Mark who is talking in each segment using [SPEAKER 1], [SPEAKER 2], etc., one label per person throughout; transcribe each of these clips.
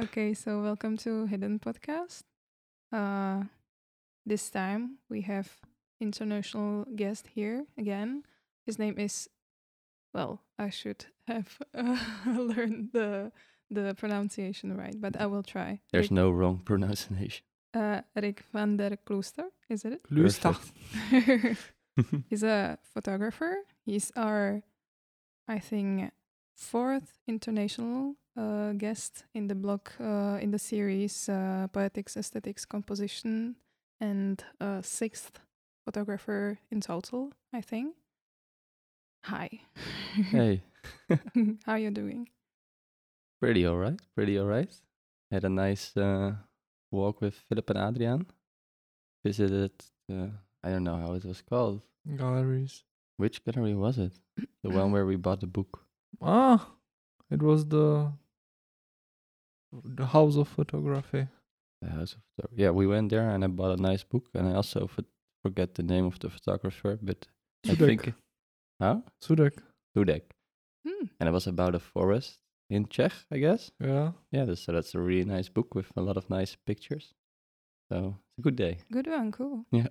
[SPEAKER 1] Okay, so welcome to Hidden Podcast. Uh, this time we have international guest here again. His name is, well, I should have uh, learned the the pronunciation right, but I will try.
[SPEAKER 2] There's
[SPEAKER 1] Rick,
[SPEAKER 2] no wrong pronunciation.
[SPEAKER 1] uh, Rick van der Klooster, is it?
[SPEAKER 3] Lusta.
[SPEAKER 1] He's a photographer. He's our, I think, fourth international uh, guest in the blog uh, in the series uh, Poetics, Aesthetics, Composition, and uh, sixth photographer in total, I think. Hi.
[SPEAKER 2] hey,
[SPEAKER 1] How are you doing?
[SPEAKER 2] pretty alright. Pretty alright. Had a nice uh, walk with Philip and Adrian. Visited, uh, I don't know how it was called.
[SPEAKER 3] Galleries.
[SPEAKER 2] Which gallery was it? The one where we bought the book.
[SPEAKER 3] Ah, it was the the house of photography.
[SPEAKER 2] The House of Photo- Yeah, we went there and I bought a nice book. And I also f- forget the name of the photographer, but I think. Huh?
[SPEAKER 3] Sudek.
[SPEAKER 2] Dudek.
[SPEAKER 1] Hmm.
[SPEAKER 2] And it was about a forest in Czech, I guess.
[SPEAKER 3] Yeah.
[SPEAKER 2] Yeah, so that's a really nice book with a lot of nice pictures. So it's a good day.
[SPEAKER 1] Good one, cool.
[SPEAKER 2] Yeah.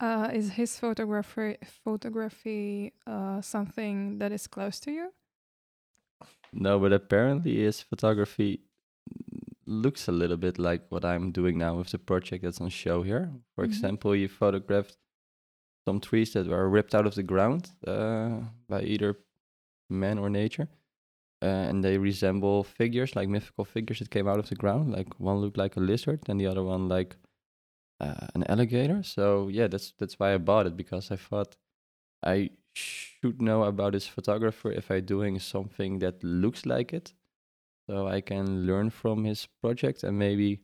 [SPEAKER 1] Uh, is his photography photography uh, something that is close to you?
[SPEAKER 2] No, but apparently his photography looks a little bit like what I'm doing now with the project that's on show here. For
[SPEAKER 1] Mhm.
[SPEAKER 2] example, you photographed some trees that were ripped out of the ground uh, by either man or nature. Uh, and they resemble figures, like mythical figures that came out of the ground. Like one looked like a lizard, and the other one like uh, an alligator. So yeah, that's that's why I bought it because I thought I should know about this photographer if I'm doing something that looks like it, so I can learn from his project and maybe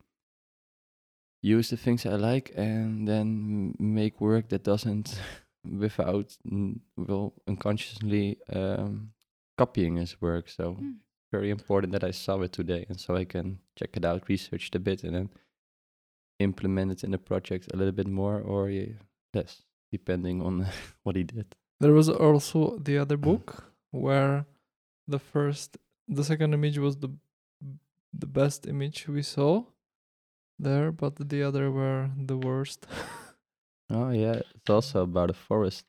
[SPEAKER 2] use the things I like and then make work that doesn't without well unconsciously um, copying his work. So
[SPEAKER 1] Hmm.
[SPEAKER 2] very important that I saw it today and so I can check it out, research it a bit, and then implement it in the project a little bit more or less, depending on what he did.
[SPEAKER 3] There was also the other book where the first, the second image was the the best image we saw there, but the other were the worst.
[SPEAKER 2] Oh yeah, it's also about a forest.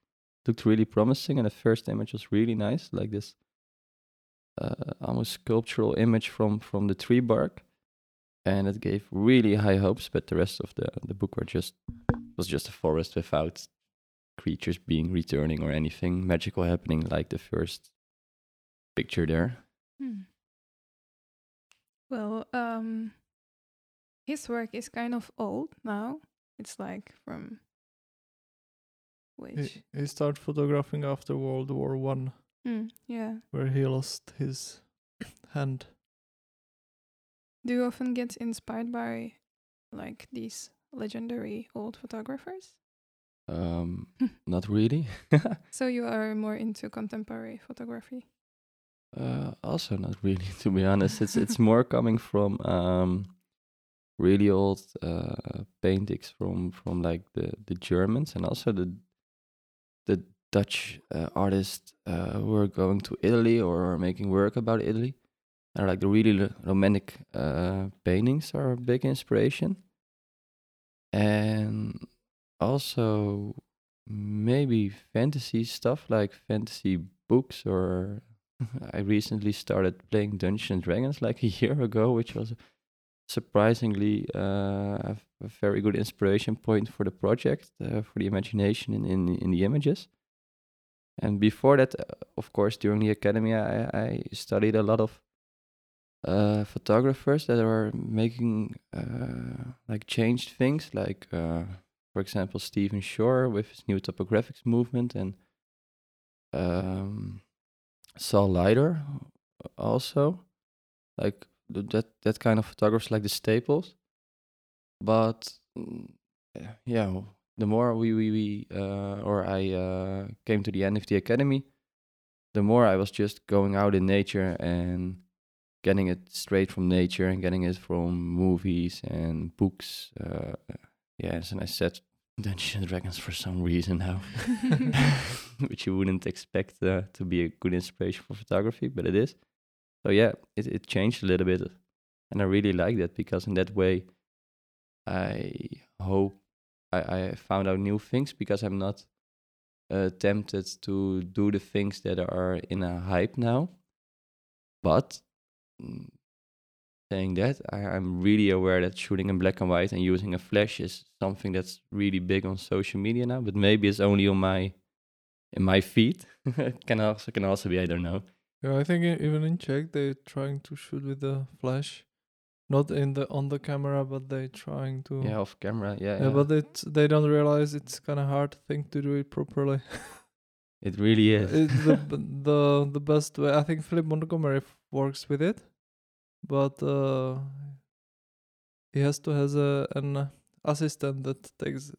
[SPEAKER 2] Looked really promising, and the first image was really nice, like this uh, almost sculptural image from from the tree bark, and it gave really high hopes. But the rest of the the book were just was just a forest without creatures being returning or anything magical happening, like the first picture there.
[SPEAKER 1] Hmm. Well, um, his work is kind of old now. It's like from which?
[SPEAKER 3] he, he started photographing after World War One,
[SPEAKER 1] Hmm, yeah.
[SPEAKER 3] where he lost his hand.
[SPEAKER 1] Do you often get inspired by like these legendary old photographers?
[SPEAKER 2] Um, not really.
[SPEAKER 1] So you are more into contemporary photography.
[SPEAKER 2] Uh, also not really, to be honest. It's it's more coming from um, really old uh, paintings from from like the the Germans and also the the Dutch uh, artists uh, who are going to Italy or are making work about Italy. And like the really romantic uh, paintings are a big inspiration. And also maybe fantasy stuff like fantasy books or I recently started playing Dungeons and Dragons like a year ago, which was surprisingly uh, a very good inspiration point for the project, uh, for the imagination in, in in the images. And before that, uh, of course, during the academy, I, I studied a lot of uh, photographers that are making uh, like changed things, like for example Stephen Shore with his new topographics movement and um, Saul Leiter also, like that that kind of photographers like the staples. But yeah, yeah, the more we we, we uh, or I uh, came to the end of the academy, the more I was just going out in nature and getting it straight from nature and getting it from movies and books. Uh, yes, and I said Dungeons and Dragons for some reason now, which you wouldn't expect uh, to be a good inspiration for photography, but it is. So yeah, it, it changed a little bit and I really like that because in that way, I hope I, I found out new things because I'm not uh, tempted to do the things that are in a hype now. But mm, saying that, I, I'm really aware that shooting in black and white and using a flash is something that's really big on social media now. But maybe it's only on my in my feed. can also can also be I don't know.
[SPEAKER 3] Yeah, I think even in Czech they're trying to shoot with the flash, not in the on the camera, but they're trying to.
[SPEAKER 2] Yeah, off camera. Yeah,
[SPEAKER 3] Yeah, but it they don't realize it's kind of hard thing to do it properly.
[SPEAKER 2] it really is.
[SPEAKER 3] it's the the the best way. I think Philip Montgomery f- works with it, but uh, he has to has a an assistant that takes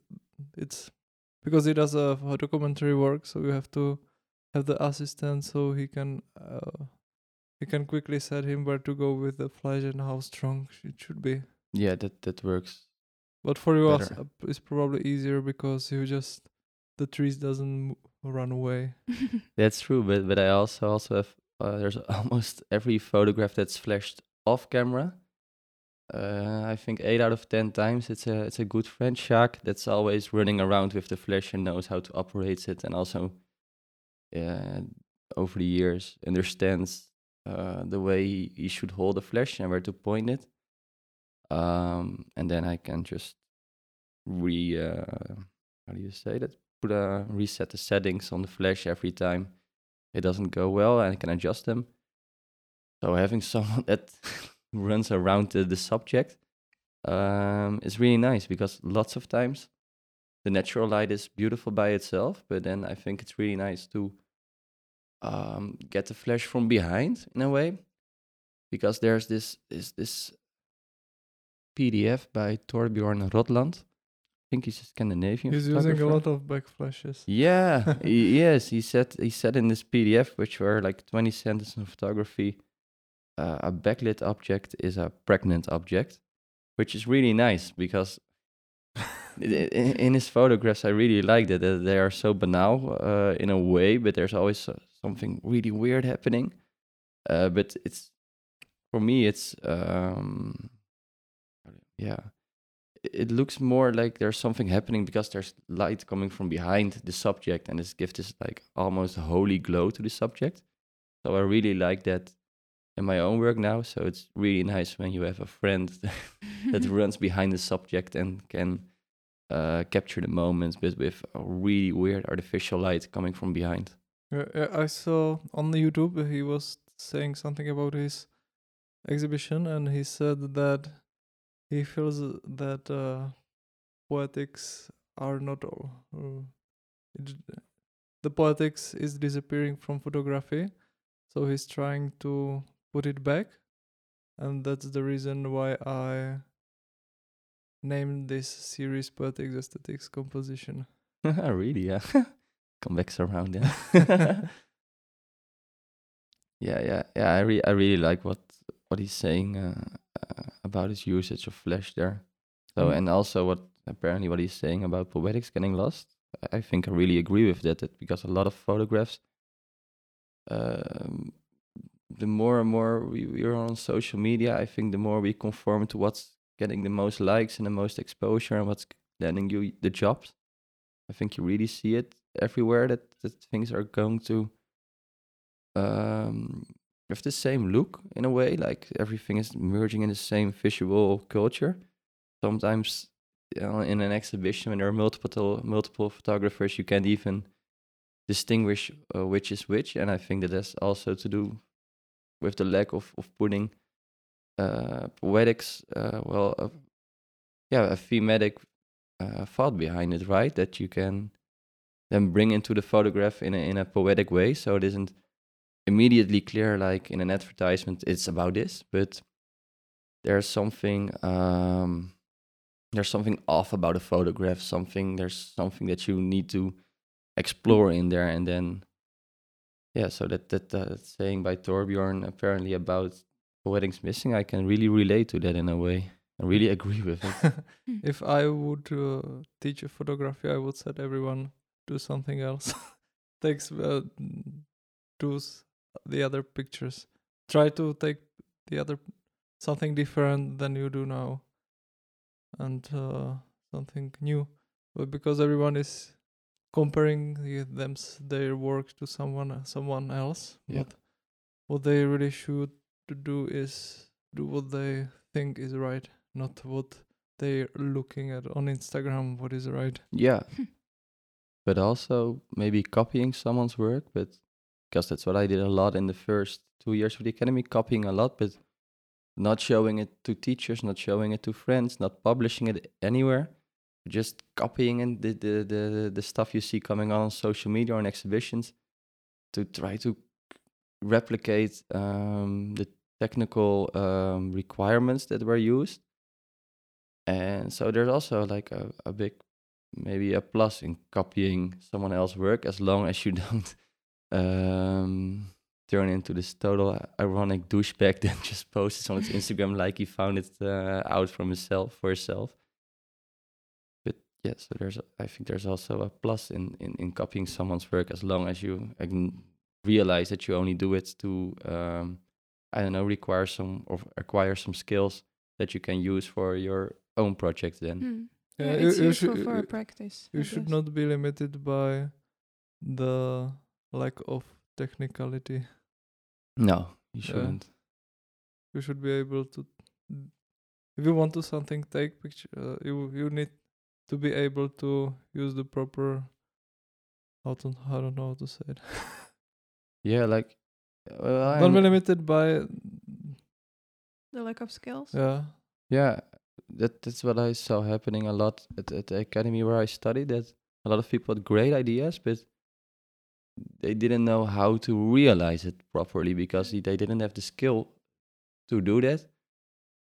[SPEAKER 3] it's because he does a documentary work, so you have to have the assistant so he can uh, he can quickly set him where to go with the flash and how strong it should be.
[SPEAKER 2] yeah, that that works.
[SPEAKER 3] But for you, uh, it's probably easier because you just the trees doesn't run away.
[SPEAKER 2] That's true, but but I also also have uh, there's almost every photograph that's flashed off camera. Uh, I think eight out of ten times it's a it's a good friend shark that's always running around with the flash and knows how to operate it and also uh, over the years understands uh, the way he, should hold the flash and where to point it. Um, and then I can just re uh, how do you say that? Put reset the settings on the flash every time it doesn't go well and I can adjust them. So having someone that runs around the, the subject um, is really nice because lots of times the natural light is beautiful by itself, but then I think it's really nice to um, get the flash from behind in a way because there's this is this PDF by Torbjørn Rødland. I think he's a Scandinavian.
[SPEAKER 3] He's using a lot of back flashes.
[SPEAKER 2] Yeah, he, yes, he said he said in this PDF, which were like 20 sentences of photography, uh, a backlit object is a pregnant object, which is really nice because in his photographs I really like that they are so banal uh, in a way, but there's always uh, something really weird happening. Uh, but it's for me, it's um, yeah it looks more like there's something happening because there's light coming from behind the subject and this gives this like almost holy glow to the subject so i really like that in my own work now so it's really nice when you have a friend that runs behind the subject and can uh, capture the moments but with a really weird artificial light coming from behind
[SPEAKER 3] Yeah, yeah, I saw on the YouTube he was saying something about his exhibition, and he said that he feels that uh, poetics are not all. Uh, it, the poetics is disappearing from photography, so he's trying to put it back, and that's the reason why I named this series Poetics Aesthetics Composition.
[SPEAKER 2] really yeah come back around yeah yeah yeah yeah i re- i really like what what he's saying uh, uh, about his usage of flesh there so
[SPEAKER 3] Mm.
[SPEAKER 2] and also what apparently what he's saying about poetics getting lost i I think i really agree with that, that because a lot of photographs um, the more and more we, we are on social media i think the more we conform to what's getting the most likes and the most exposure and what's landing you the jobs. I think you really see it everywhere that, that things are going to um have the same look in a way like everything is merging in the same visual culture. Sometimes you know, in an exhibition when there are multiple multiple photographers you can't even distinguish uh, which is which and i think that has also to do with the lack of of putting uh poetics uh well uh, yeah a thematic uh, thought behind it right? That you can then bring into the photograph in a in a poetic way. So it isn't immediately clear like in an advertisement it's about this but there's something um there's something off about a photograph something there's something that you need to explore in there and then yeah so that that uh, saying by Torbjorn apparently about weddings missing i can really relate to that in a way i really agree with it
[SPEAKER 3] if I would uh, teach a photography, I would set everyone do something else. Takes uh, do the other pictures. Try to take the other something different than you do now, and uh, something new. But because everyone is comparing them their work to someone uh, someone else,
[SPEAKER 2] Yeah.
[SPEAKER 3] but what they really should to do is do what they think is right, not what they're looking at on Instagram. What is right?
[SPEAKER 2] Yeah. but also maybe copying someone's work, but because that's what I did a lot in the first two years of the academy, copying a lot, but not showing it to teachers, not showing it to friends, not publishing it anywhere, just copying and the, the, the, the stuff you see coming on social media or in exhibitions to try to replicate um, the technical um, requirements that were used. And so there's also like a, a big maybe a plus in copying someone else's work as long as you don't um, turn into this total ironic douchebag that just posts on its Instagram like he found it uh, out from himself for himself. But yeah, so there's a- I think there's also a plus in, in, in copying someone's work as long as you realize that you only do it to um, I don't know require some or acquire some skills that you can use for your own project then.
[SPEAKER 1] Hmm.
[SPEAKER 3] Yeah,
[SPEAKER 1] Yeah, it's
[SPEAKER 3] you
[SPEAKER 1] useful
[SPEAKER 3] should-
[SPEAKER 1] for
[SPEAKER 3] you-
[SPEAKER 1] a practice.
[SPEAKER 3] You
[SPEAKER 1] I
[SPEAKER 3] should
[SPEAKER 1] guess.
[SPEAKER 3] not be limited by the lack of technicality.
[SPEAKER 2] No, you shouldn't.
[SPEAKER 3] You should be able to. If you want to something take picture, uh, you you need to be able to use the proper. How to I don't know how to say it.
[SPEAKER 2] Yeah, like well,
[SPEAKER 3] Don't be limited by.
[SPEAKER 1] The lack of skills.
[SPEAKER 3] Yeah.
[SPEAKER 2] Yeah, that that's what I saw happening a lot at, at the academy where I studied. That a lot of people had great ideas, but they didn't know how to realize it properly because they didn't have the skill to do that.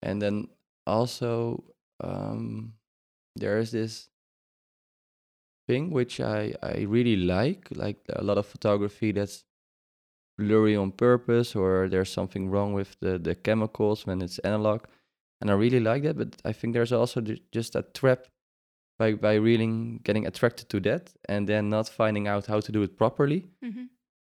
[SPEAKER 2] And then also um, there is this thing which I I really like, like a lot of photography that's blurry on purpose, or there's something wrong with the the chemicals when it's analog and I really like that. But I think there's also just a trap by by really getting attracted to that and then not finding out how to do it properly.
[SPEAKER 1] hmm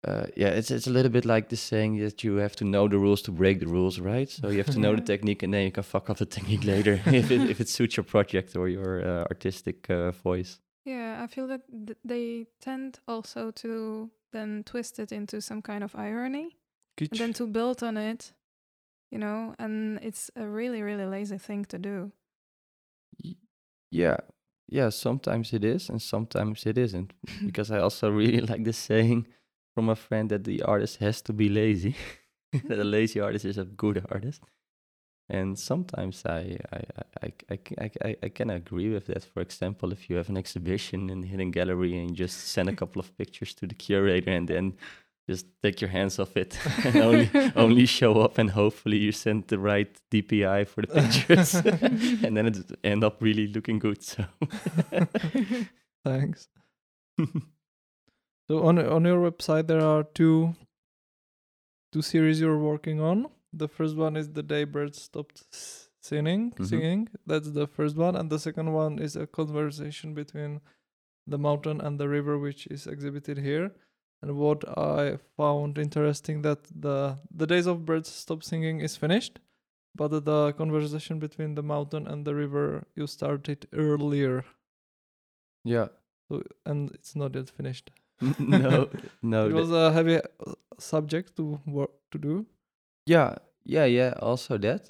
[SPEAKER 2] Uh, yeah, it's it's a little bit like the saying that you have to know the rules to break the rules, right? So you have to know the technique, and then you can fuck up the technique later if it if it suits your project or your uh, artistic uh, voice.
[SPEAKER 1] Yeah, I feel that th- they tend also to then twist it into some kind of irony and then to build on it, you know, and it's a really, really lazy thing to do.
[SPEAKER 2] Y- Yeah, yeah. Sometimes it is, and sometimes it isn't. because I also really like this saying from a friend that the artist has to be lazy. that a lazy artist is a good artist. And sometimes I I, I, I, I, I, can agree with that. For example, if you have an exhibition in the hidden gallery and you just send a couple of pictures to the curator and then just take your hands off it and only only show up and hopefully you send the right DPI for the pictures and then it end up really looking good. So
[SPEAKER 3] Thanks. So on on your website there are two two series you're working on. The first one is the day birds stopped singing.
[SPEAKER 2] Mhm.
[SPEAKER 3] Singing. That's the first one, and the second one is a conversation between the mountain and the river, which is exhibited here. And what I found interesting that the the days of birds stop singing is finished, but the conversation between the mountain and the river you started earlier,
[SPEAKER 2] yeah,
[SPEAKER 3] so, and it's not yet finished.
[SPEAKER 2] no, no.
[SPEAKER 3] it was a heavy uh, subject to work to do.
[SPEAKER 2] Yeah, yeah, yeah. Also that,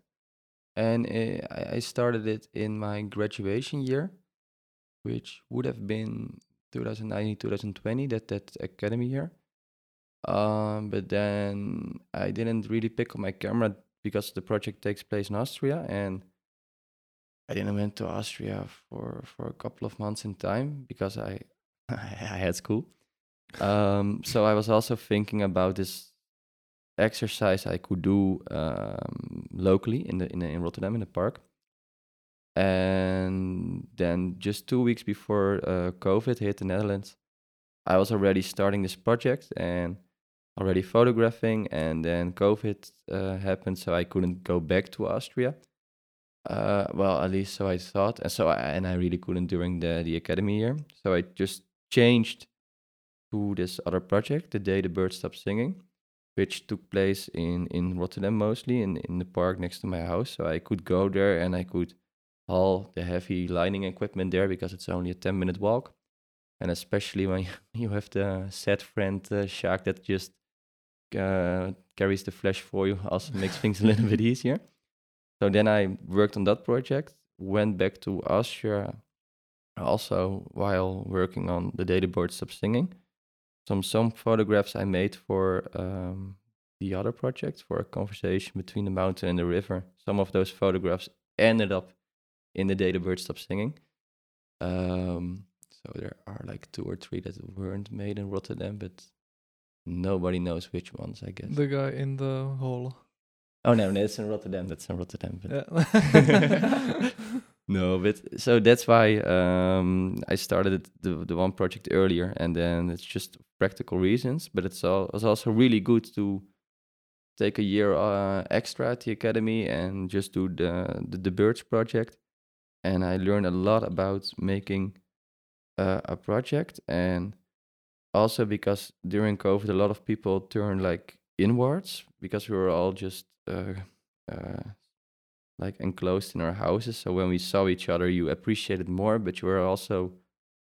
[SPEAKER 2] and uh, I I started it in my graduation year, which would have been 2019, 2020. That that academy year. Um, but then I didn't really pick up my camera because the project takes place in Austria, and I didn't went to Austria for for a couple of months in time because I I had school. Um, so I was also thinking about this exercise I could do um, locally in the in, the, in Rotterdam in the park. And then just two weeks before uh, COVID hit the Netherlands, I was already starting this project and already photographing. And then COVID uh, happened, so I couldn't go back to Austria. Uh, well, at least so I thought, and so I, and I really couldn't during the the academy year. So I just changed to this other project, the day the birds stopped singing which took place in in Rotterdam mostly in in the park next to my house. So I could go there and I could haul the heavy lining equipment there because it's only a 10 minute walk. And especially when you have the sad friend uh, shark that just uh, carries the flesh for you, also makes things a little bit easier. So then I worked on that project, went back to Austria also while working on the day the birds stop singing. Some some photographs I made for um, the other project for a conversation between the mountain and the river. Some of those photographs ended up in the day the birds stop singing. Um, so there are like two or three that weren't made in Rotterdam, but nobody knows which ones. I guess
[SPEAKER 3] The guy in the hole.
[SPEAKER 2] Oh no, no, it's in Rotterdam. That's in Rotterdam. But
[SPEAKER 3] Yeah.
[SPEAKER 2] no, but so that's why um, I started the the one project earlier, and then it's just practical reasons. But it's all it's also really good to take a year uh, extra at the academy and just do the, the the birds project. And I learned a lot about making uh, a project, and also because during COVID, a lot of people turned like inwards because we were all just uh, uh, like enclosed in our houses. So when we saw each other, you appreciated more, but you were also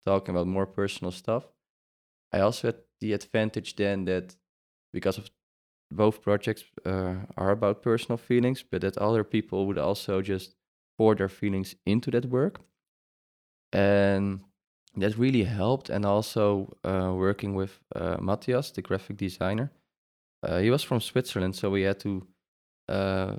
[SPEAKER 2] talking about more personal stuff. I also had the advantage then that because of both projects uh, are about personal feelings, but that other people would also just pour their feelings into that work. And that really helped. And also uh, working with uh, Matthias, the graphic designer. Uh, he was from Switzerland, so we had to uh,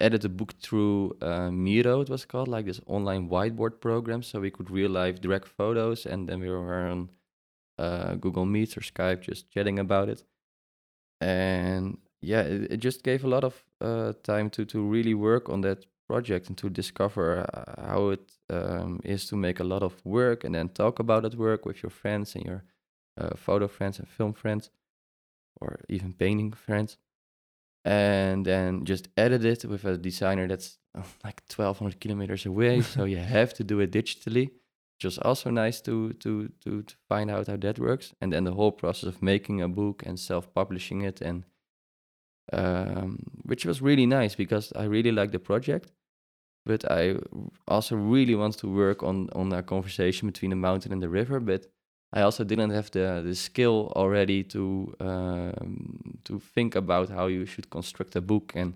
[SPEAKER 2] edit the book through uh, Miro, it was called, like this online whiteboard program. So we could real life direct photos, and then we were on uh, Google Meet or Skype just chatting about it. And yeah, it, it just gave a lot of uh, time to to really work on that project and to discover uh, how it um, is to make a lot of work and then talk about that work with your friends and your uh, photo friends and film friends or even painting friends and then just edit it with a designer that's uh, like 1200 kilometers away. So you have to do it digitally. Which was also nice to, to to to find out how that works. And then the whole process of making a book and self-publishing it and um, which was really nice because I really like the project. But I also really want to work on on a conversation between the mountain and the river. But I also didn't have the the skill already to um, to think about how you should construct a book and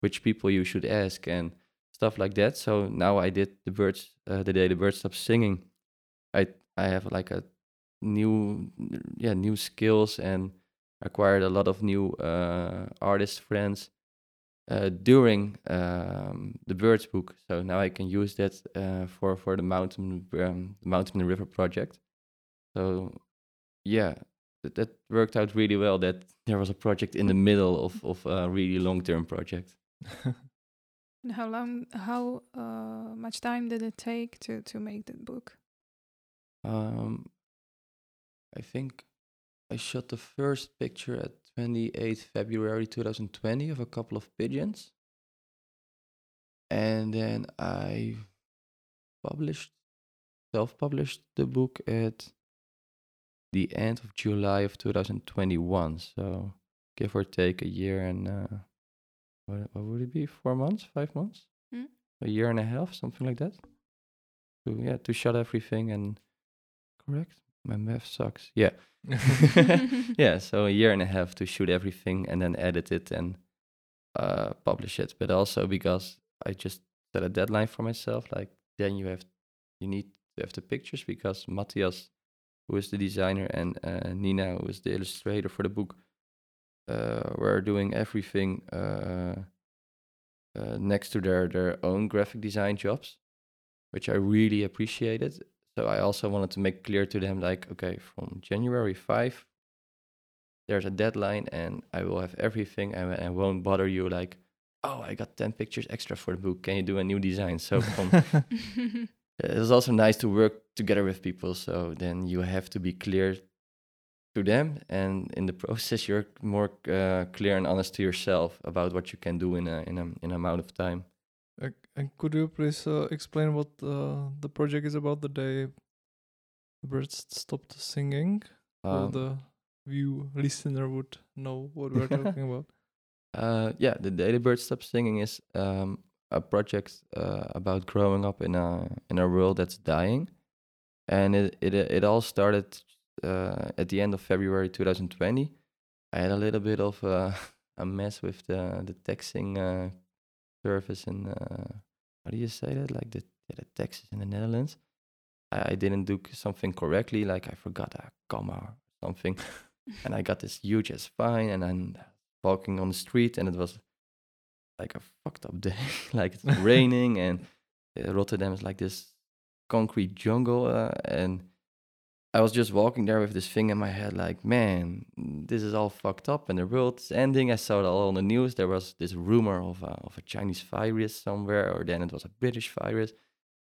[SPEAKER 2] which people you should ask and stuff like that. So now I did the birds uh, the day the birds stop singing. I I have like a new yeah new skills and acquired a lot of new uh, artist friends uh, during um, the birds book. So now I can use that uh, for for the mountain um, the mountain and river project. So yeah, that, that worked out really well. That there was a project in the middle of of a really long term project.
[SPEAKER 1] And how long? How uh, much time did it take to to make the book?
[SPEAKER 2] Um, I think I shot the first picture at 28th February 2020 of a couple of pigeons. And then I published, self published the book at the end of July of 2021. So give or take a year and, uh, what, what would it be? Four months? Five months?
[SPEAKER 1] Hmm.
[SPEAKER 2] A year and a half? Something like that? To, yeah, to shut everything and correct? My math sucks. Yeah. yeah, so a year and a half to shoot everything and then edit it and uh, publish it. But also because I just set a deadline for myself, like then you have you need to have the pictures because Matthias, who is the designer, and uh, Nina, who is the illustrator for the book, uh, were doing everything uh, uh, next to their their own graphic design jobs, which I really appreciated so I also wanted to make clear to them, like, okay, from January 5, there's a deadline and I will have everything and I won't bother you like, oh, I got 10 pictures extra for the book. Can you do a new design? So from, it was also nice to work together with people. So then you have to be clear to them. And in the process, you're more uh, clear and honest to yourself about what you can do in a, in a, in an amount of time.
[SPEAKER 3] And could you please uh, explain what uh, the project is about the day the birds stopped singing? or
[SPEAKER 2] Um,
[SPEAKER 3] the view listener would know what we're talking about.
[SPEAKER 2] Uh, yeah, the Day the Birds Stop Singing is um, a project uh, about growing up in a in a world that's dying, and it it it all started uh, at the end of February 2020. I had a little bit of a, a mess with the the texting uh, service in uh, how do you say that? Like the the taxes in the Netherlands. I, I didn't do something correctly, like I forgot a comma or something, and I got this huge as fine, and then walking on the street, and it was like a fucked up day. like it's raining, and uh, Rotterdam is like this concrete jungle, uh, and I was just walking there with this thing in my head, like, man, this is all fucked up, and the world's ending. I saw it all on the news. There was this rumor of a, of a Chinese virus somewhere, or then it was a British virus,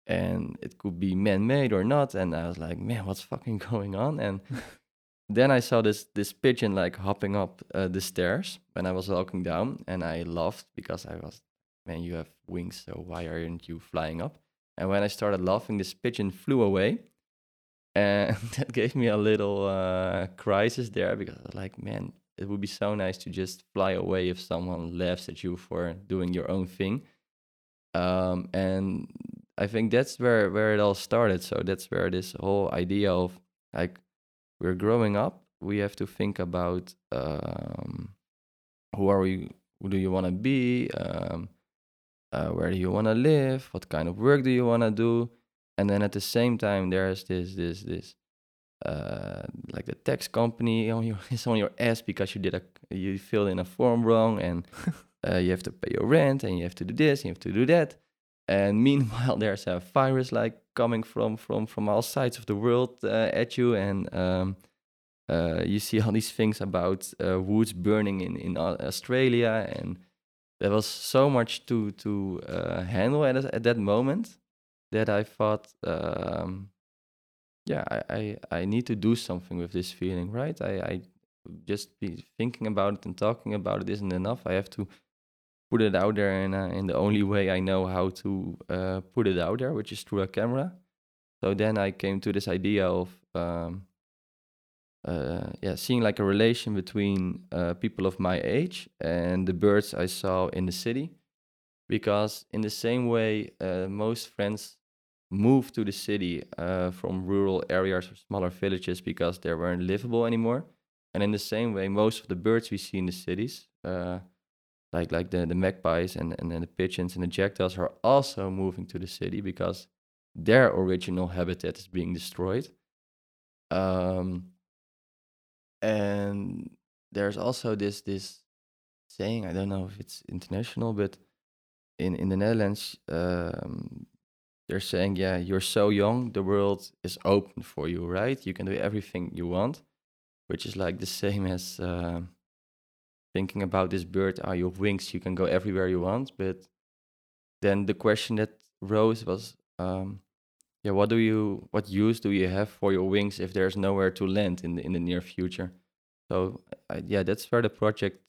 [SPEAKER 2] and it could be man-made or not. And I was like, man, what's fucking going on? And then I saw this this pigeon like hopping up uh, the stairs when I was walking down, and I laughed because I was, man, you have wings, so why aren't you flying up? And when I started laughing, this pigeon flew away, and that gave me a little uh, crisis there because I was like, man, it would be so nice to just fly away if someone laughs at you for doing your own thing. Um, and I think that's where where it all started. So that's where this whole idea of like we're growing up, we have to think about um, who are we, who do you want to be, um, uh, where do you want to live, what kind of work do you want to do, and then at the same time there's this this this uh, like the tax company on your is on your ass because you did a you filled in a form wrong and uh, you have to pay your rent and you have to do this and you have to do that. And meanwhile there's a virus like coming from from from all sides of the world uh, at you. And um, uh, you see all these things about uh, woods burning in in Australia and there was so much to to uh, handle at at that moment that I thought um, yeah I, I I need to do something with this feeling right I I just be thinking about it and talking about it isn't enough I have to put it out there in, a, in the only way I know how to uh, put it out there, which is through a camera. So then I came to this idea of um, uh, yeah, seeing like a relation between uh, people of my age and the birds I saw in the city, because in the same way, uh, most friends moved to the city uh, from rural areas or smaller villages because they weren't livable anymore. And in the same way, most of the birds we see in the cities, uh, like like the, the magpies and, and the pigeons and the jackdaws, are also moving to the city because their original habitat is being destroyed. Um, and there's also this this saying I don't know if it's international, but in in the Netherlands, um, they're saying, yeah, you're so young, the world is open for you, right? You can do everything you want, which is like the same as uh, thinking about this bird. Are have wings? You can go everywhere you want. But then the question that rose was, um, yeah, what do you, what use do you have for your wings if there's nowhere to land in the in the near future? So uh, yeah, that's where the project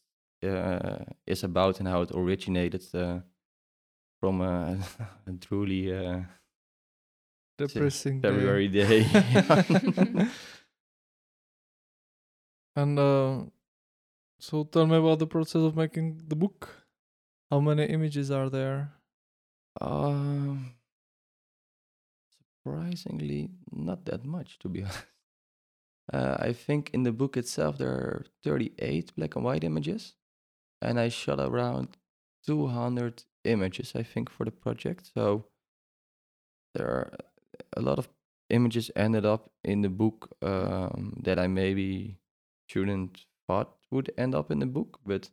[SPEAKER 2] uh, is about and how it originated uh, from a, a truly uh,
[SPEAKER 3] Depressing day.
[SPEAKER 2] February day.
[SPEAKER 3] And uh, so tell me about the process of making the book. How many images are there?
[SPEAKER 2] Um, surprisingly, not that much, to be honest. Uh, I think in the book itself there are 38 black and white images, and I shot around 200 images, I think, for the project. So there are a lot of images ended up in the book um, that I maybe shouldn't thought would end up in the book, but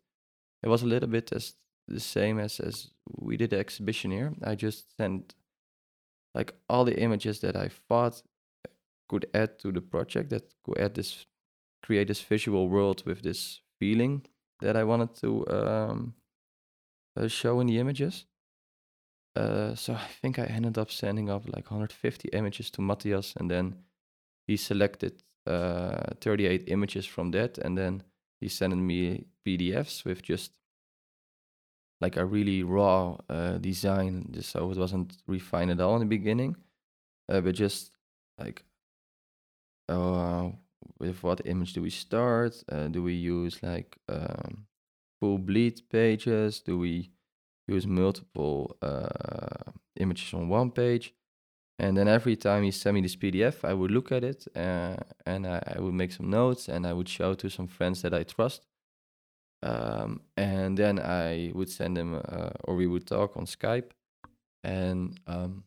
[SPEAKER 2] it was a little bit as the same as as we did the exhibition here. I just sent like all the images that I thought could add to the project, that could add this, create this visual world with this feeling that I wanted to um, uh, show in the images. Uh, so I think I ended up sending up like 150 images to Matthias, and then he selected uh, 38 images from that, and then he sent me PDFs with just like a really raw uh, design, just so it wasn't refined at all in the beginning, uh, but just like uh, with what image do we start? Uh, do we use like um, full bleed pages? Do we use multiple uh, images on one page? And then every time he sent me this PDF, I would look at it uh, and I, I would make some notes and I would show to some friends that I trust. Um, and then I would send him, uh, or we would talk on Skype, and um,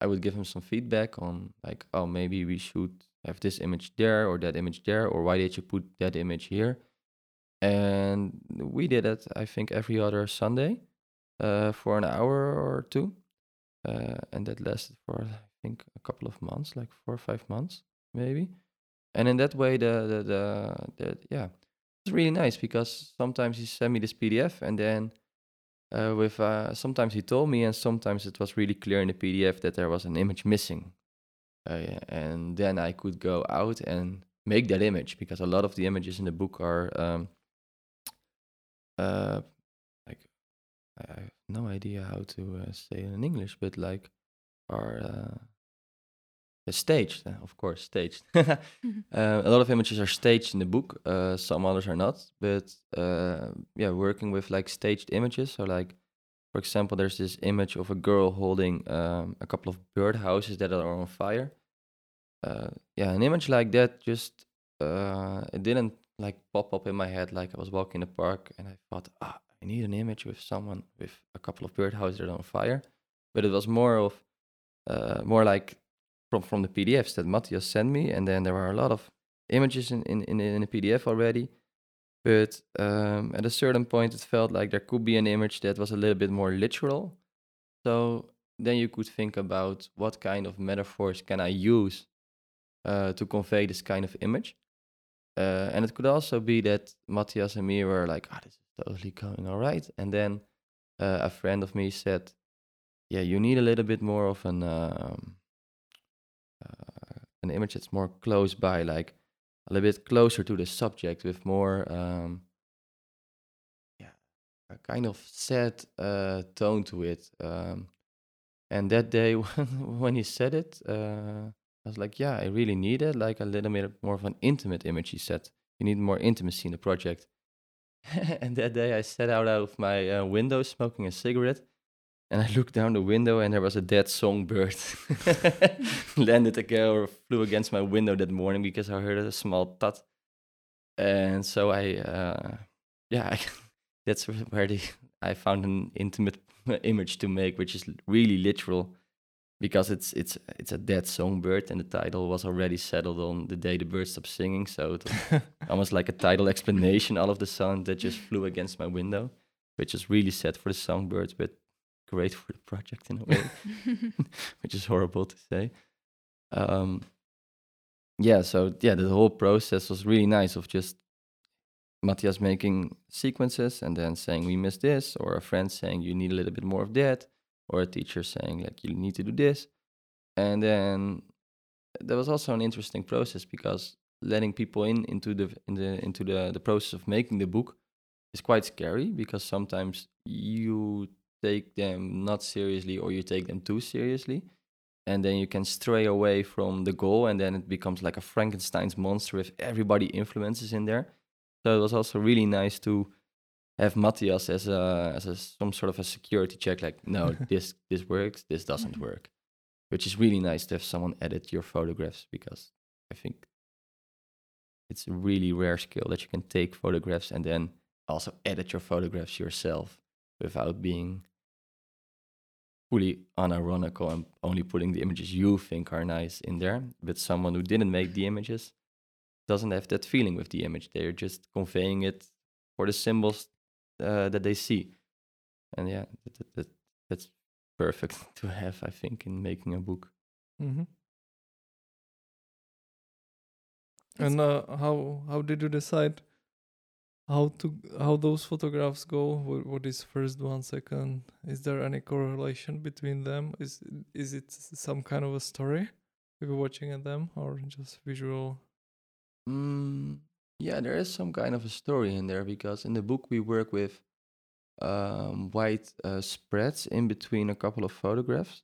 [SPEAKER 2] I would give him some feedback on like, oh, maybe we should have this image there or that image there, or why did you put that image here? And we did it, I think, every other Sunday uh, for an hour or two, uh, and that lasted for I think a couple of months, like four or five months, maybe. And in that way, the the the, the yeah it's really nice because sometimes he sent me this PDF and then uh, with uh, sometimes he told me and sometimes it was really clear in the PDF that there was an image missing, uh, and then I could go out and make that image because a lot of the images in the book are um, uh, like I have no idea how to uh, say it in English, but like are uh, staged, uh, of course, staged. uh, a lot of images are staged in the book. Uh, some others are not. But uh, yeah, working with like staged images. So like, for example, there's this image of a girl holding um, a couple of birdhouses that are on fire. Uh, yeah, an image like that just uh, it didn't like pop up in my head like I was walking in the park and I thought, ah, I need an image with someone with a couple of birdhouses that are on fire. But it was more of more like from from the PDFs that Matthias sent me, and then there are a lot of images in in in, in the PDF already. But um, at a certain point, it felt like there could be an image that was a little bit more literal. So then you could think about what kind of metaphors can I use uh, to convey this kind of image. Uh, and it could also be that Matthias and me were like, "Ah, oh, this is totally going all right." And then uh, a friend of me said, "Yeah, you need a little bit more of an um, an image that's more close by, like a little bit closer to the subject with more, um, yeah, a kind of sad uh, tone to it. Um, and that day when, he said it, uh, I was like, yeah, I really need it, like a little bit more of an intimate image. He said, you need more intimacy in the project. and that day I sat out of my uh, window smoking a cigarette and I looked down the window and there was a dead songbird landed again or flew against my window that morning because I heard a small thud. And so I, uh, yeah, I, that's where the, I found an intimate image to make, which is really literal because it's it's it's a dead songbird and the title was already settled on the day the bird stopped singing so it was almost like a title explanation all of the sound that just flew against my window which is really sad for the songbirds but great for the project in a way, which is horrible to say. Um, yeah, so yeah, the whole process was really nice of just Matthias making sequences and then saying we missed this, or a friend saying you need a little bit more of that, or a teacher saying like you need to do this, and then there was also an interesting process because letting people in into the in the into the the process of making the book is quite scary because sometimes you take them not seriously or you take them too seriously and then you can stray away from the goal and then it becomes like a frankenstein's monster with everybody influences in there. So it was also really nice to have matthias as a as a some sort of a security check like no this this works this doesn't work. Which is really nice to have someone edit your photographs because i think it's a really rare skill that you can take photographs and then also edit your photographs yourself without being fully unironical and only putting the images you think are nice in there. But someone who didn't make the images doesn't have that feeling with the image. They're just conveying it for the symbols uh, that they see. And yeah, that, that, that, that's perfect to have, I think, in making a book.
[SPEAKER 3] Mm-hmm. And uh, how how did you decide how to how those photographs go what, what is first one second? Is there any correlation between them? Is is it some kind of a story you're watching at them or just visual?
[SPEAKER 2] Mm, yeah there is some kind of a story in there because in the book we work with um, white uh, spreads in between a couple of photographs.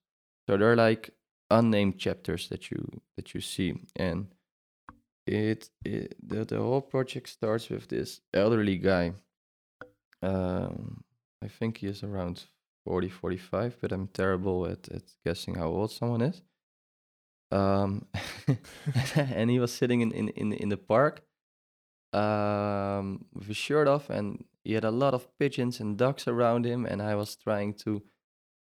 [SPEAKER 2] So they're like unnamed chapters that you that you see and it, it the, the whole project starts with this elderly guy. Um, I think he is around 40, 45, but I'm terrible at, at guessing how old someone is. Um, and he was sitting in, in, in, in the park um, with his shirt off, and he had a lot of pigeons and ducks around him. And I was trying to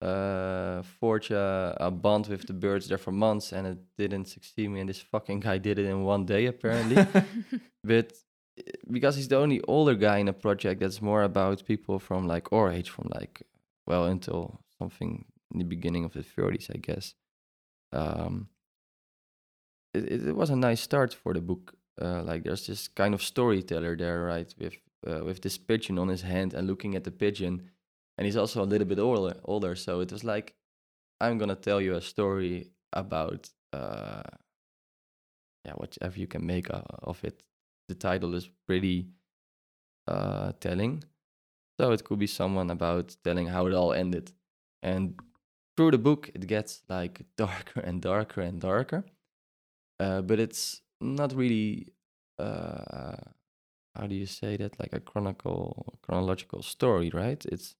[SPEAKER 2] uh, forge a, a bond with the birds there for months, and it didn't succeed me. And this fucking guy did it in one day, apparently. but uh, because he's the only older guy in a project that's more about people from like our age, from like well until something in the beginning of the 30s, I guess. Um, it, it, it was a nice start for the book. Uh, like there's this kind of storyteller there, right, with uh, with this pigeon on his hand and looking at the pigeon, and he's also a little bit older. Older, so it was like, I'm gonna tell you a story about, uh, yeah, whatever you can make uh, of it. The title is pretty uh, telling, so it could be someone about telling how it all ended, and through the book it gets like darker and darker and darker uh, but it's not really uh, how do you say that like a chronicle chronological story right it's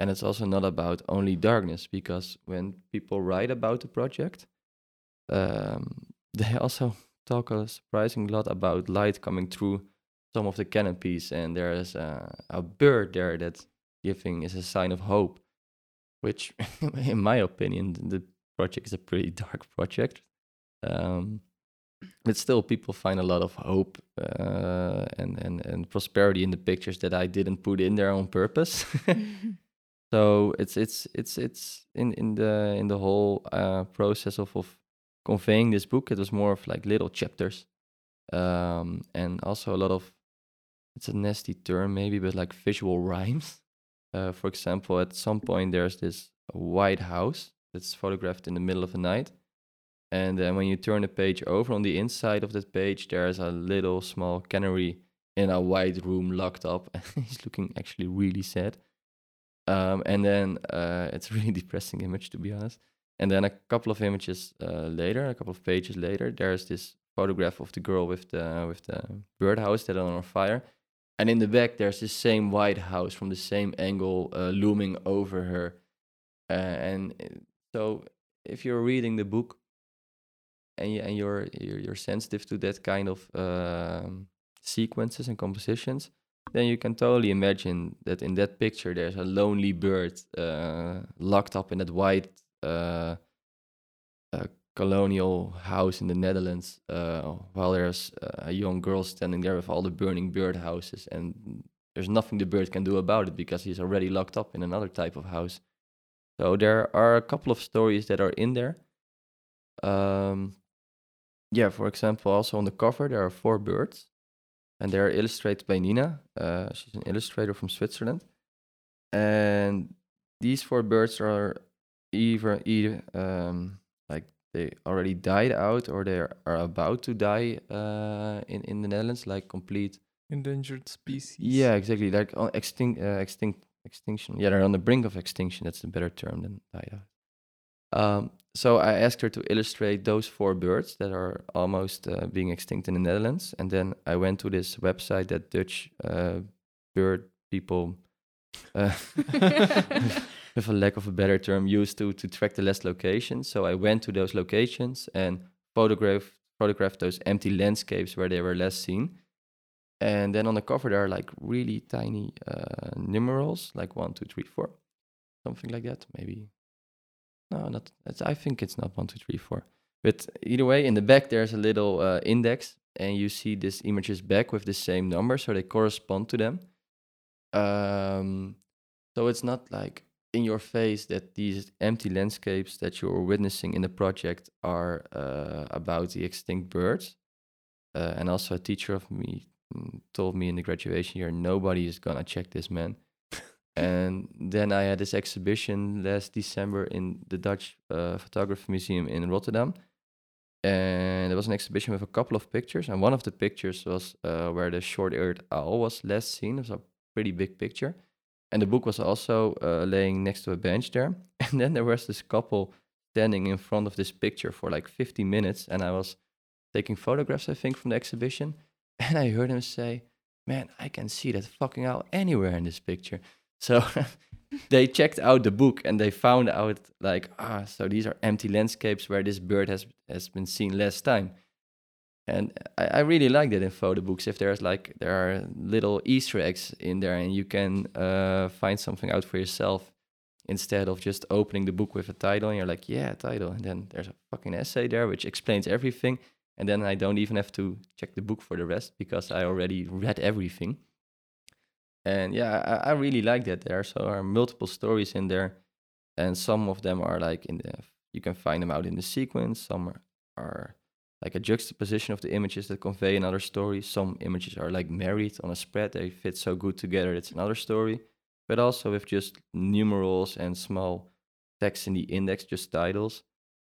[SPEAKER 2] and it's also not about only darkness because when people write about the project um, they also talk a surprising lot about light coming through some of the canopies and there is a, a bird there that giving is a sign of hope which in my opinion the project is a pretty dark project um, but still, people find a lot of hope uh, and, and, and prosperity in the pictures that I didn't put in there on purpose. so it's it's it's it's in in the in the whole uh, process of of conveying this book. It was more of like little chapters, um, and also a lot of it's a nasty term maybe, but like visual rhymes. Uh, for example, at some point there's this white house that's photographed in the middle of the night and then when you turn the page over on the inside of that page, there's a little small canary in a white room locked up. And he's looking actually really sad. Um, and then uh, it's a really depressing image, to be honest. And then a couple of images uh, later, a couple of pages later, there's this photograph of the girl with the with the birdhouse that are on fire. And in the back, there's this same white house from the same angle uh, looming over her. Uh, and uh, so, if you're reading the book and you and you're you're, you're sensitive to that kind of um, sequences and compositions, then you can totally imagine that in that picture there's a lonely bird uh, locked up in that white uh, uh, colonial house in the Netherlands, uh, while there's a young girl standing there with all the burning bird houses, and there's nothing the bird can do about it because he's already locked up in another type of house. So there are a couple of stories that are in there. Um, yeah, for example, also on the cover there are four birds, and they are illustrated by Nina. Uh, she's an illustrator from Switzerland, and these four birds are either either um, like they already died out or they are, about to die uh, in in the Netherlands, like complete
[SPEAKER 3] endangered species.
[SPEAKER 2] Yeah, exactly, like on extinct uh, extinct extinction. Yeah, they're on the brink of extinction. That's a better term than died out. Um, so I asked her to illustrate those four birds that are almost uh, being extinct in the Netherlands, and then I went to this website that Dutch uh, bird people, uh, with a lack of a better term, used to to track the last locations. So I went to those locations and photographed photographed those empty landscapes where they were last seen. And then on the cover there are like really tiny uh, numerals, like one, two, three, four, something like that, maybe no, not. I think it's not one, two, three, four. But either way, in the back there's a little uh, index, and you see this images back with the same number, so they correspond to them. Um, so it's not like in your face that these empty landscapes that you're witnessing in the project are uh, about the extinct birds. Uh, and also, a teacher of me mm, told me in the graduation year, nobody is gonna check this, man and then I had this exhibition last December in the Dutch uh, Photography Museum in Rotterdam. And there was an exhibition with a couple of pictures. And one of the pictures was uh, where the short eared owl was last seen. It was a pretty big picture. And the book was also uh, laying next to a bench there. And then there was this couple standing in front of this picture for like 50 minutes. And I was taking photographs, I think, from the exhibition, and I heard him say, "Man, I can see that fucking owl anywhere in this picture." So they checked out the book and they found out like, ah, so these are empty landscapes where this bird has has been seen last time. And I, I really like that in photo books. If there's like there are little Easter eggs in there, and you can uh, find something out for yourself instead of just opening the book with a title and you're like, yeah, title, and then there's a fucking essay there which explains everything, and then I don't even have to check the book for the rest because I already read everything. And yeah, I, I really like that. There so there are multiple stories in there, and some of them are like in the you can find them out in the sequence. Some are, like a juxtaposition of the images that convey another story. Some images are like married on a spread; they fit so good together. It's another story but also with just numerals and small text in the index, just titles.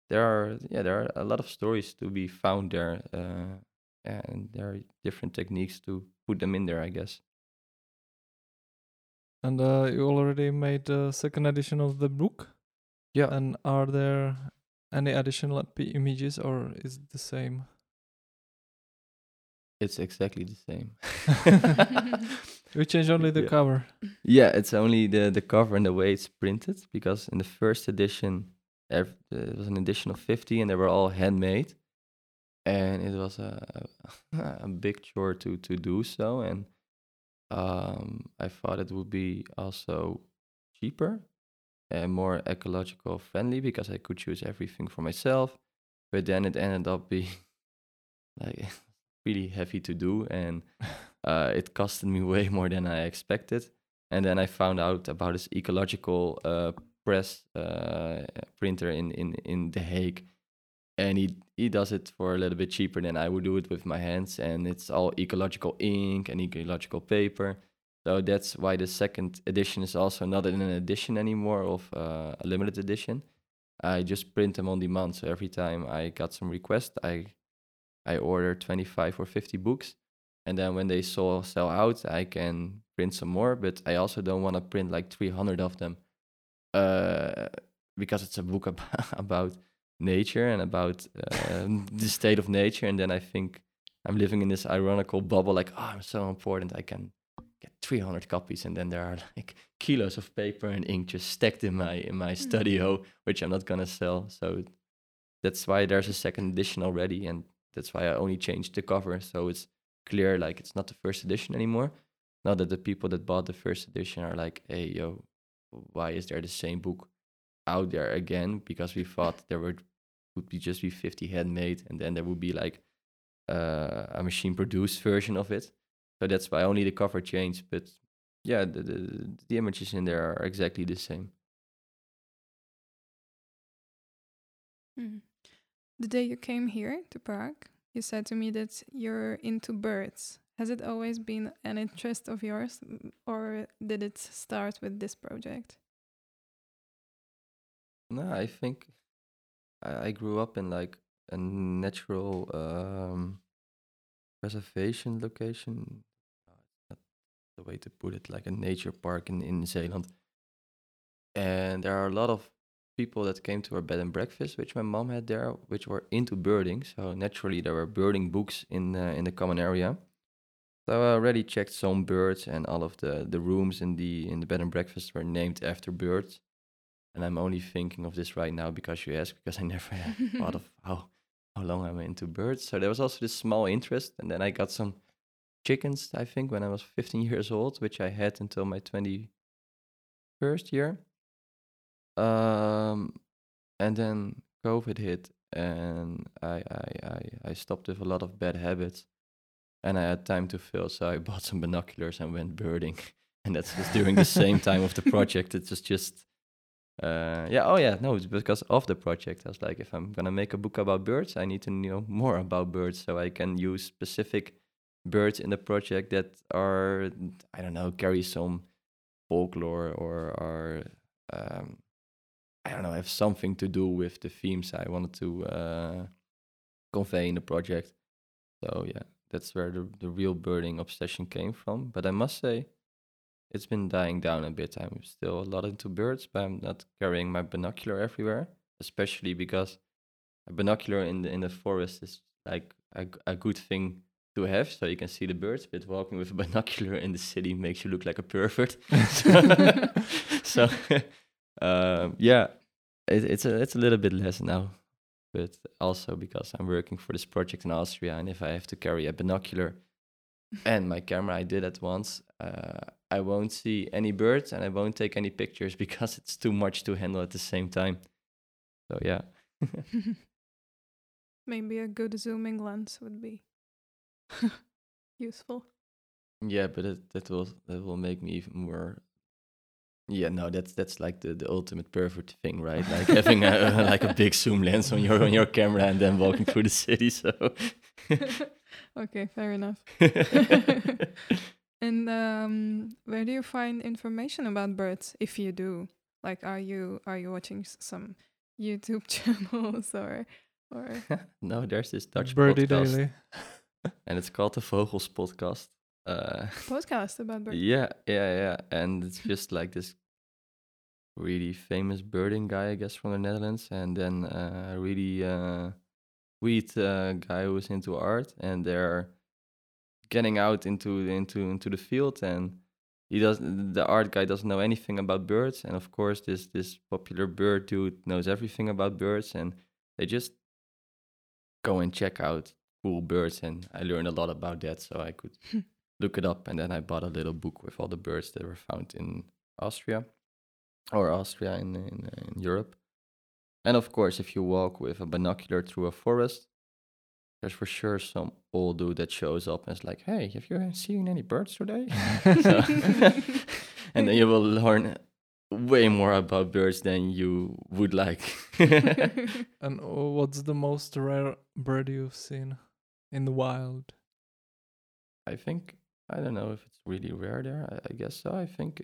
[SPEAKER 2] There are yeah, there are a lot of stories to be found there, uh, and there are different techniques to put them in there, I guess.
[SPEAKER 3] And uh, you already made the second edition of the book.
[SPEAKER 2] Yeah.
[SPEAKER 3] And are there any additional images, or is it the same?
[SPEAKER 2] It's exactly the same.
[SPEAKER 3] we change only the
[SPEAKER 2] Yeah.
[SPEAKER 3] cover.
[SPEAKER 2] Yeah, it's only the the cover and the way it's printed because in the first edition it was an edition of 50 and they were all handmade and it was a a big chore to to do so and um, I thought it would be also cheaper and more ecological friendly because I could choose everything for myself but then it ended up being like really heavy to do and uh, it costed me way more than I expected. And then I found out about this ecological uh, press uh, printer in, in, in The Hague. And he, he does it for a little bit cheaper than I would do it with my hands. And it's all ecological ink and ecological paper. So that's why the second edition is also not an edition anymore of uh, a limited edition. I just print them on demand. So every time I got some request, I I order 25 or 50 books and then when they saw sell out i can print some more but i also don't want to print like 300 of them uh, because it's a book ab- about nature and about um, the state of nature. And then i think i'm living in this ironical bubble like oh i'm so important. I can get 300 copies. And then there are like kilos of paper and ink just stacked in my in my studio which i'm not gonna sell. So that's why there's a second edition already and that's why i only changed the cover. So it's clear like it's not the first edition anymore. Now that the people that bought the first edition are like, hey yo, why is there the same book out there again? Because we thought there would would be just be 50 handmade and then there would be like uh, a machine produced version of it. So that's why only the cover changed. But yeah, the, the the images in there are exactly the same.
[SPEAKER 1] Mm. The day you came here to Prague, you said to me that you're into birds. Has it always been an interest of yours, or did it start with this project?
[SPEAKER 2] No, I think I, I grew up in like a natural um, preservation location. The way to put it, like a nature park in, in Zeeland. And there are a lot of people that came to our bed and breakfast, which my mom had there, which were into birding. So naturally, there were birding books in uh, in the common area. So I already checked some birds, and all of the the rooms in the in the bed and breakfast were named after birds. And I'm only thinking of this right now because you asked, because I never thought of how how long I'm into birds. So there was also this small interest, and then I got some chickens. I think when I was 15 years old, which I had until my 21st year. Um, and then COVID hit, and I, I I I stopped with a lot of bad habits, and I had time to fill, so I bought some binoculars and went birding. And that was during the same time of the project. It was just, uh, yeah, oh yeah, no, it's because of the project. I was like, if I'm gonna make a book about birds, I need to know more about birds, so I can use specific birds in the project that are, I don't know, carry some folklore or are um, I don't know, have something to do with the themes I wanted to uh, convey in the project. So yeah, that's where the the real birding obsession came from. But I must say, it's been dying down a bit. I'm still a lot into birds, but I'm not carrying my binocular everywhere, especially because a binocular in the in the forest is like a, a good thing to have, so you can see the birds. But walking with a binocular in the city makes you look like a pervert. so, um, yeah, it, it's a it's a little bit less now, but also because I'm working for this project in Austria, and if I have to carry a binocular and my camera, I did at once. Uh, I won't see any birds and I won't take any pictures because it's too much to handle at the same time. So yeah.
[SPEAKER 1] Maybe a good zooming lens would be useful.
[SPEAKER 2] Yeah, but it, that will that will make me even more. Yeah, no, that's that's like the, the ultimate pervert thing, right? Like having a like a big zoom lens on your on your camera and then walking through the city. So
[SPEAKER 1] okay, fair enough. And um, where do you find information about birds, if you do? Like, are you are you watching some YouTube channels or or?
[SPEAKER 2] no, there's this Dutch
[SPEAKER 3] Birdie
[SPEAKER 2] podcast,
[SPEAKER 3] Daily.
[SPEAKER 2] and it's called the Vogels Podcast. Uh,
[SPEAKER 1] podcast about birds.
[SPEAKER 2] Yeah, yeah, yeah. And it's just like this really famous birding guy, I guess, from the Netherlands, and then uh, a really uh, sweet uh, guy who's into art, and they're getting out into into into the field, and he does the art guy doesn't know anything about birds, and of course this this popular bird dude knows everything about birds, and they just go and check out cool birds, and I learned a lot about that, so I could hmm. look it up and then I bought a little book with all the birds that were found in Austria or Austria in, in, in Europe. And of course, if you walk with a binocular through a forest, there's for sure some old dude that shows up and is like, "Hey, have you seen any birds today?" So- and then you will learn way more about birds than you would like.
[SPEAKER 3] And what's the most rare bird you've seen in the wild?
[SPEAKER 2] I think I don't know if it's really rare there. I, I guess so. I think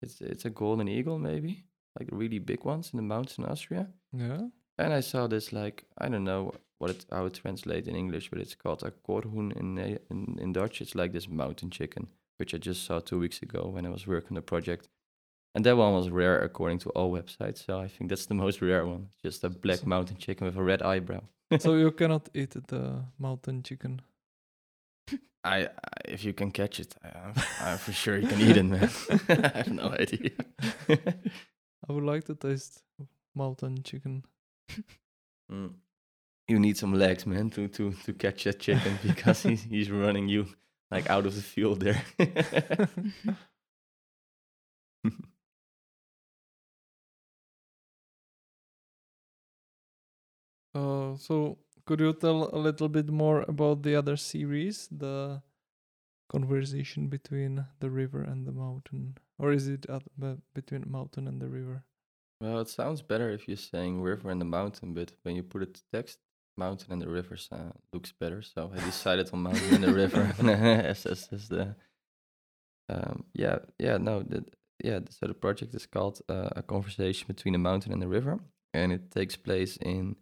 [SPEAKER 2] it's it's a golden eagle, maybe like really big ones in the mountains in Austria.
[SPEAKER 3] Yeah.
[SPEAKER 2] And I saw this like I don't know what it how it translates in English, but it's called a korhoen in, in in Dutch. It's like this mountain chicken, which I just saw two weeks ago when I was working on the project. And that one was rare according to all websites. So I think that's the most rare one. Just a black
[SPEAKER 3] So-
[SPEAKER 2] mountain chicken with a red eyebrow.
[SPEAKER 3] so you cannot eat the mountain chicken.
[SPEAKER 2] I, I if you can catch it, I, I'm for sure you can eat it, man. I have no idea.
[SPEAKER 3] I would like to taste mountain chicken.
[SPEAKER 2] Mm. You need some legs, man, to to to catch that chicken because he's he's running you like out of the field there.
[SPEAKER 3] Uh, so could you tell a little bit more about the other series, the conversation between the river and the mountain, or is it at, be- between mountain and the river?
[SPEAKER 2] well, it sounds better if you're saying river and the mountain, but when you put it to text, mountain and the river uh, looks better. So I decided on mountain and the river as, as, as the um, yeah yeah no the, yeah so the project is called uh, a conversation between the mountain and the river, and it takes place in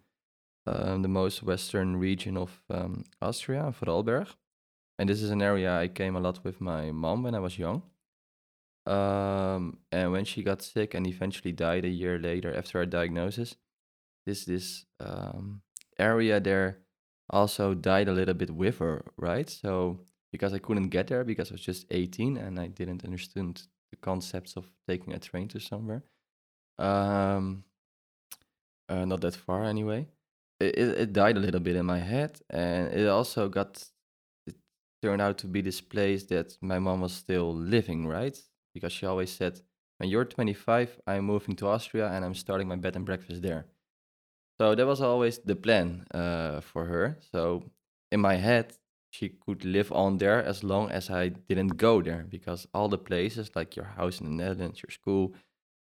[SPEAKER 2] um, the most western region of um, Austria, Vorarlberg. And this is an area I came a lot with my mom when I was young. Um, and when she got sick and eventually died a year later after her diagnosis, this this um, area there also died a little bit with her, right? So because I couldn't get there because I was just 18 and I didn't understand the concepts of taking a train to somewhere. Um, uh, not that far anyway. It, it it died a little bit in my head, and it also got it turned out to be this place that my mom was still living, right? Because she always said, "When you're 25, I'm moving to Austria and I'm starting my bed and breakfast there." So that was always the plan uh, for her. So in my head, she could live on there as long as I didn't go there, because all the places, like your house in the Netherlands, your school,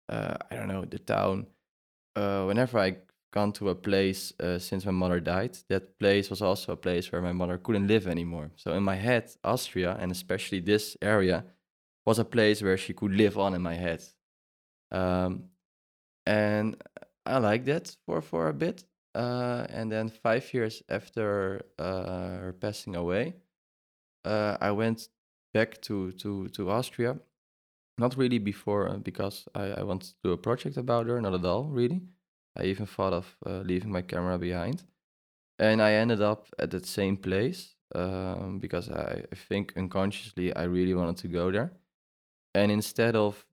[SPEAKER 2] uh, I don't know, the town. Uh, whenever I gone to a place uh, since my mother died, that place was also a place where my mother couldn't live anymore. So in my head, Austria and especially this area was a place where she could live on in my head. Um, and I liked that for for a bit. Uh, and then five years after uh, her passing away, uh, I went back to to to Austria. Not really before uh, because I I wanted to do a project about her. Not at all, really. I even thought of uh, leaving my camera behind. and I ended up at that same place um, because I, I think unconsciously I really wanted to go there. And instead of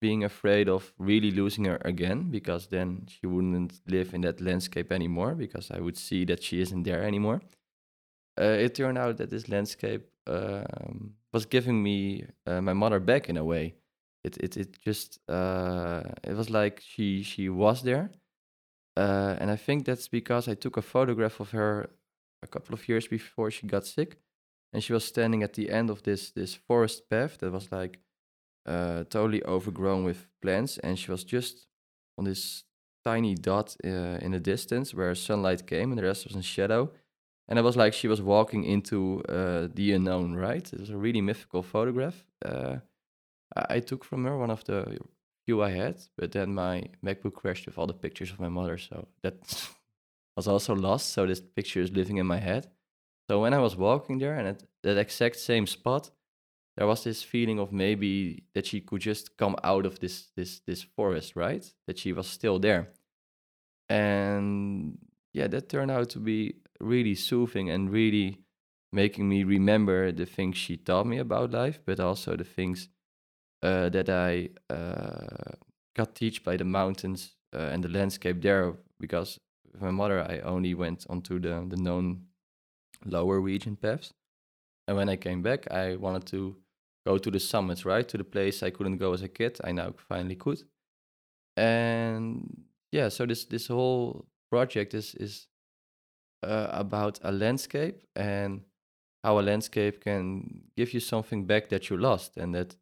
[SPEAKER 2] being afraid of really losing her again, because then she wouldn't live in that landscape anymore, because I would see that she isn't there anymore. Uh, it turned out that this landscape um, was giving me uh, my mother back in a way. It it it just uh, it was like she she was there, uh, and I think that's because I took a photograph of her a couple of years before she got sick, and she was standing at the end of this this forest path that was like uh, totally overgrown with plants, and she was just on this tiny dot uh, in the distance where sunlight came, and the rest was in shadow. And it was like she was walking into uh, the unknown, right? It was a really mythical photograph. Uh, I, I took from her one of the few I had, but then my MacBook crashed with all the pictures of my mother, so that was also lost. So this picture is living in my head. So when I was walking there and at that exact same spot, there was this feeling of maybe that she could just come out of this this this forest, right? That she was still there. And yeah, that turned out to be really soothing and really making me remember the things she taught me about life, but also the things uh, that I uh, got teach by the mountains uh, and the landscape there. Because with my mother, I only went onto the the known lower region paths, and when I came back, I wanted to go to the summits, right, to the place I couldn't go as a kid. I now finally could, and yeah, so this this whole project is is uh, about a landscape and how a landscape can give you something back that you lost and that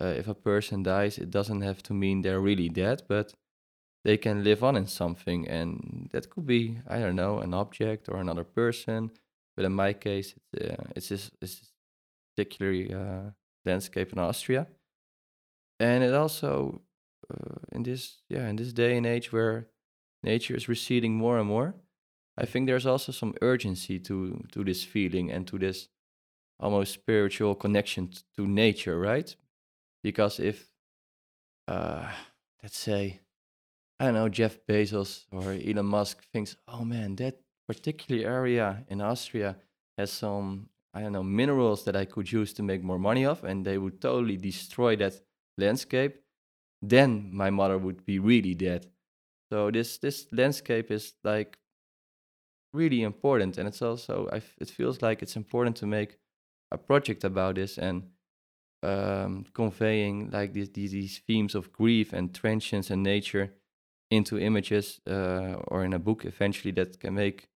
[SPEAKER 2] uh, if a person dies it doesn't have to mean they're really dead but they can live on in something. And that could be i don't know an object or another person. But in my case it's, uh, it's just it's particularly uh, landscape in austria and it also uh, in this yeah in this day and age where nature is receding more and more I think there's also some urgency to to this feeling and to this almost spiritual connection to nature, right? Because if, uh, let's say, I don't know, Jeff Bezos or Elon Musk thinks, oh man, that particular area in Austria has some, I don't know, minerals that I could use to make more money off, and they would totally destroy that landscape, then my mother would be really dead. So this this landscape is like really important and it's also I f- it feels like it's important to make a project about this and um, conveying like these, these these themes of grief and transience and nature into images uh, or in a book eventually that can make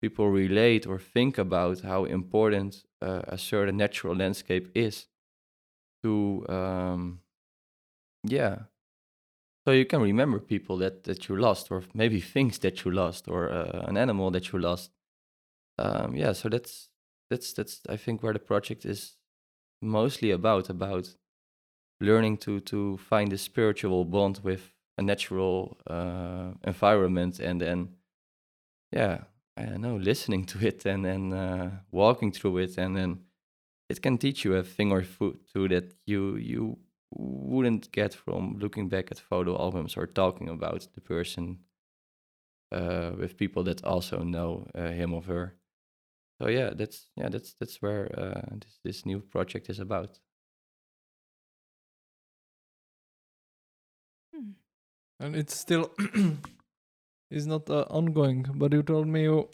[SPEAKER 2] people relate or think about how important uh, a certain natural landscape is to um, yeah so you can remember people that that you lost, or maybe things that you lost, or uh, an animal that you lost. Um, yeah, so that's that's that's I think where the project is mostly about about learning to to find a spiritual bond with a natural uh, environment, and then yeah, I don't know, listening to it and then uh, walking through it, and then it can teach you a thing or two that you you wouldn't get from looking back at photo albums or talking about the person uh, with people that also know uh, him or her. So yeah, that's yeah, that's that's where uh, this this new project is about.
[SPEAKER 3] Hmm. And it's still is not uh, ongoing, but you told me you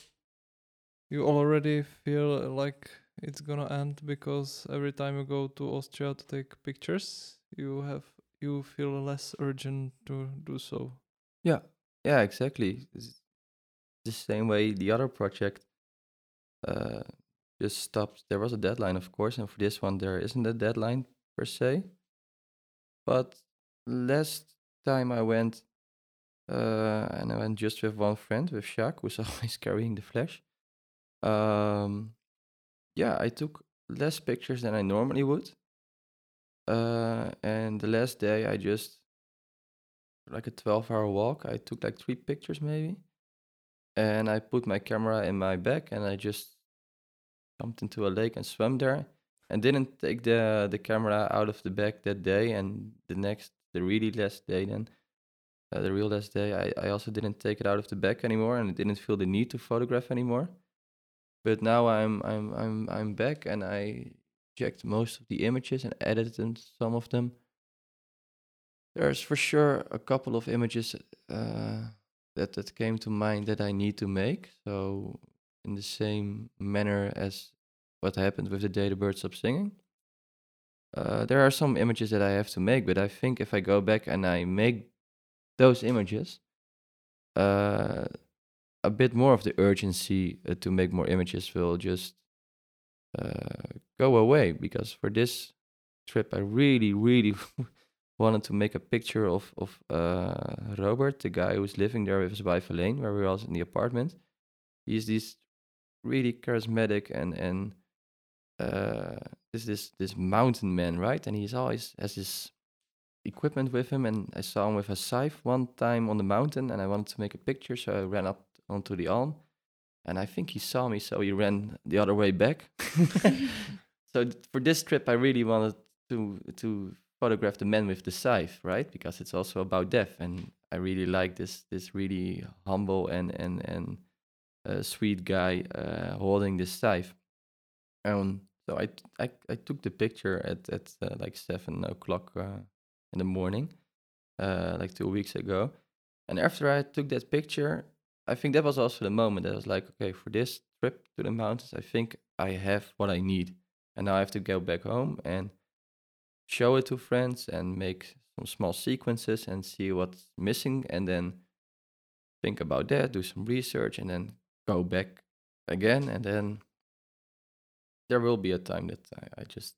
[SPEAKER 3] you already feel like it's gonna end because every time you go to Austria to take pictures, you have you feel less urgent to do so.
[SPEAKER 2] Yeah, yeah, exactly. It's the same way the other project uh, just stopped. There was a deadline, of course, and for this one there isn't a deadline per se. But last time I went, and I went just with one friend, with Jacques, who's always carrying the flash. Um, yeah, I took less pictures than I normally would uh, and the last day, I just like a 12 hour walk. I took like three pictures maybe. And I put my camera in my bag and I just jumped into a lake and swam there and didn't take the the camera out of the bag that day and the next the really last day then uh, the real last day, I, I also didn't take it out of the bag anymore, and I didn't feel the need to photograph anymore. But now I'm I'm I'm I'm back, and I checked most of the images and edited some of them. There's for sure a couple of images uh, that that came to mind that I need to make. So in the same manner as what happened with the day the birds stopped singing. Uh, there are some images that I have to make, but I think if I go back and I make those images, uh, a bit more of the urgency uh, to make more images will just uh, go away because for this trip I really, really wanted to make a picture of of uh, Robert, the guy who's living there with his wife Elaine, where we were also in the apartment. He's this really charismatic and and uh, this this this mountain man, right? And he's always has this equipment with him. And I saw him with a scythe one time on the mountain, and I wanted to make a picture, so I ran up onto the arm. And I think he saw me, so he ran the other way back. so for this trip, I really wanted to to photograph the man with the scythe, right? Because it's also about death, and I really like this this really humble and and and uh, sweet guy uh, holding this scythe. Um, so I, t- I I took the picture at at uh, like seven o'clock uh, in the morning, uh, like two weeks ago. And after I took that picture, I think that was also the moment that I was like, okay, for this trip to the mountains, I think I have what I need, and now I have to go back home and show it to friends and make some small sequences and see what's missing, and then think about that, do some research, and then go back again, and then there will be a time that I, I just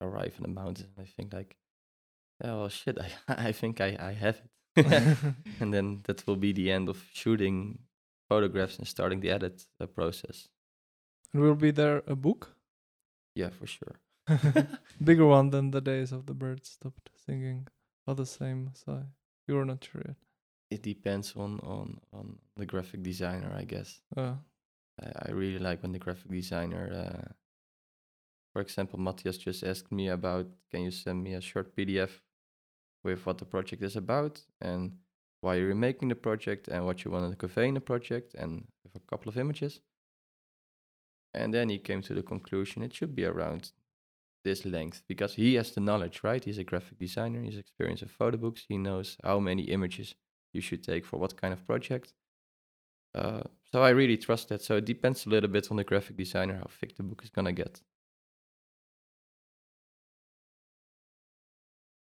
[SPEAKER 2] arrive in the mountains and I think like, oh shit, I I think I I have it, and then that will be the end of shooting photographs and starting the edit uh, process.
[SPEAKER 3] And will be there a book?
[SPEAKER 2] Yeah, for sure.
[SPEAKER 3] Bigger one than the days of the birds stopped singing, or the same size. You're not sure yet.
[SPEAKER 2] It depends on on on the graphic designer, I guess.
[SPEAKER 3] Uh,
[SPEAKER 2] I, I really like when the graphic designer, uh, for example, Matthias just asked me about, can you send me a short PDF with what the project is about and why you're making the project and what you want to convey in the project and with a couple of images. And then he came to the conclusion it should be around this length because he has the knowledge, right? He's a graphic designer, he's experienced in photo books, he knows how many images you should take for what kind of project. Uh, so I really trust that. So it depends a little bit on the graphic designer how thick the book is gonna get.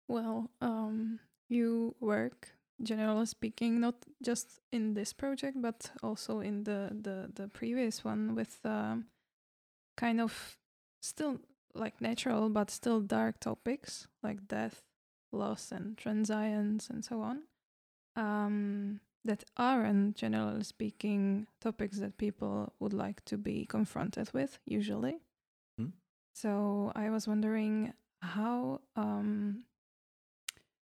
[SPEAKER 1] Well, um, you work, generally speaking, not just in this project, but also in the the, the previous one with um, kind of still like natural, but still dark topics like death, loss, and transience, and so on. Um, that aren't, generally speaking, topics that people would like to be confronted with usually.
[SPEAKER 2] Hmm.
[SPEAKER 1] So I was wondering how um,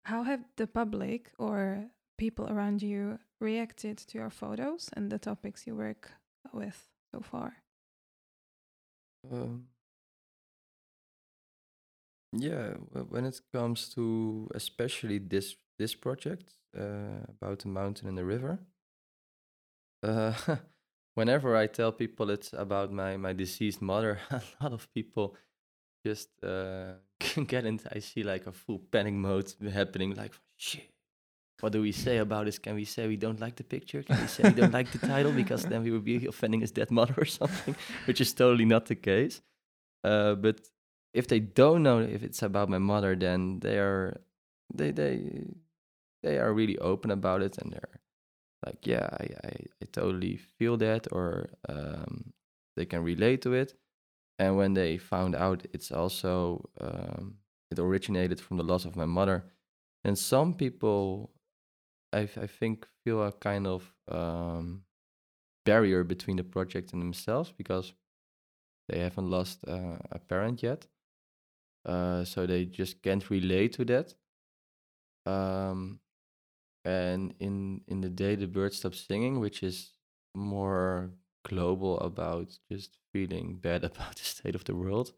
[SPEAKER 1] how have the public or people around you reacted to your photos and the topics you work with so far?
[SPEAKER 2] Um, yeah, when it comes to especially this this project uh, about the mountain and the river, uh, whenever I tell people it's about my my deceased mother, a lot of people just uh, get into. I see like a full panic mode happening. Like shit. What do we say about this? Can we say we don't like the picture? Can we say we don't like the title because then we would be offending his dead mother or something? Which is totally not the case. Uh, but if they don't know if it's about my mother, then they are they they they are really open about it and they're like, yeah, I I, I totally feel that, or um, they can relate to it. And when they found out it's also um, it originated from the loss of my mother, and some people, I I think feel a kind of um, barrier between the project and themselves because they haven't lost uh, a parent yet uh, so they just can't relate to that. Um, and in in the day the bird stop singing, which is more global about just feeling bad about the state of the world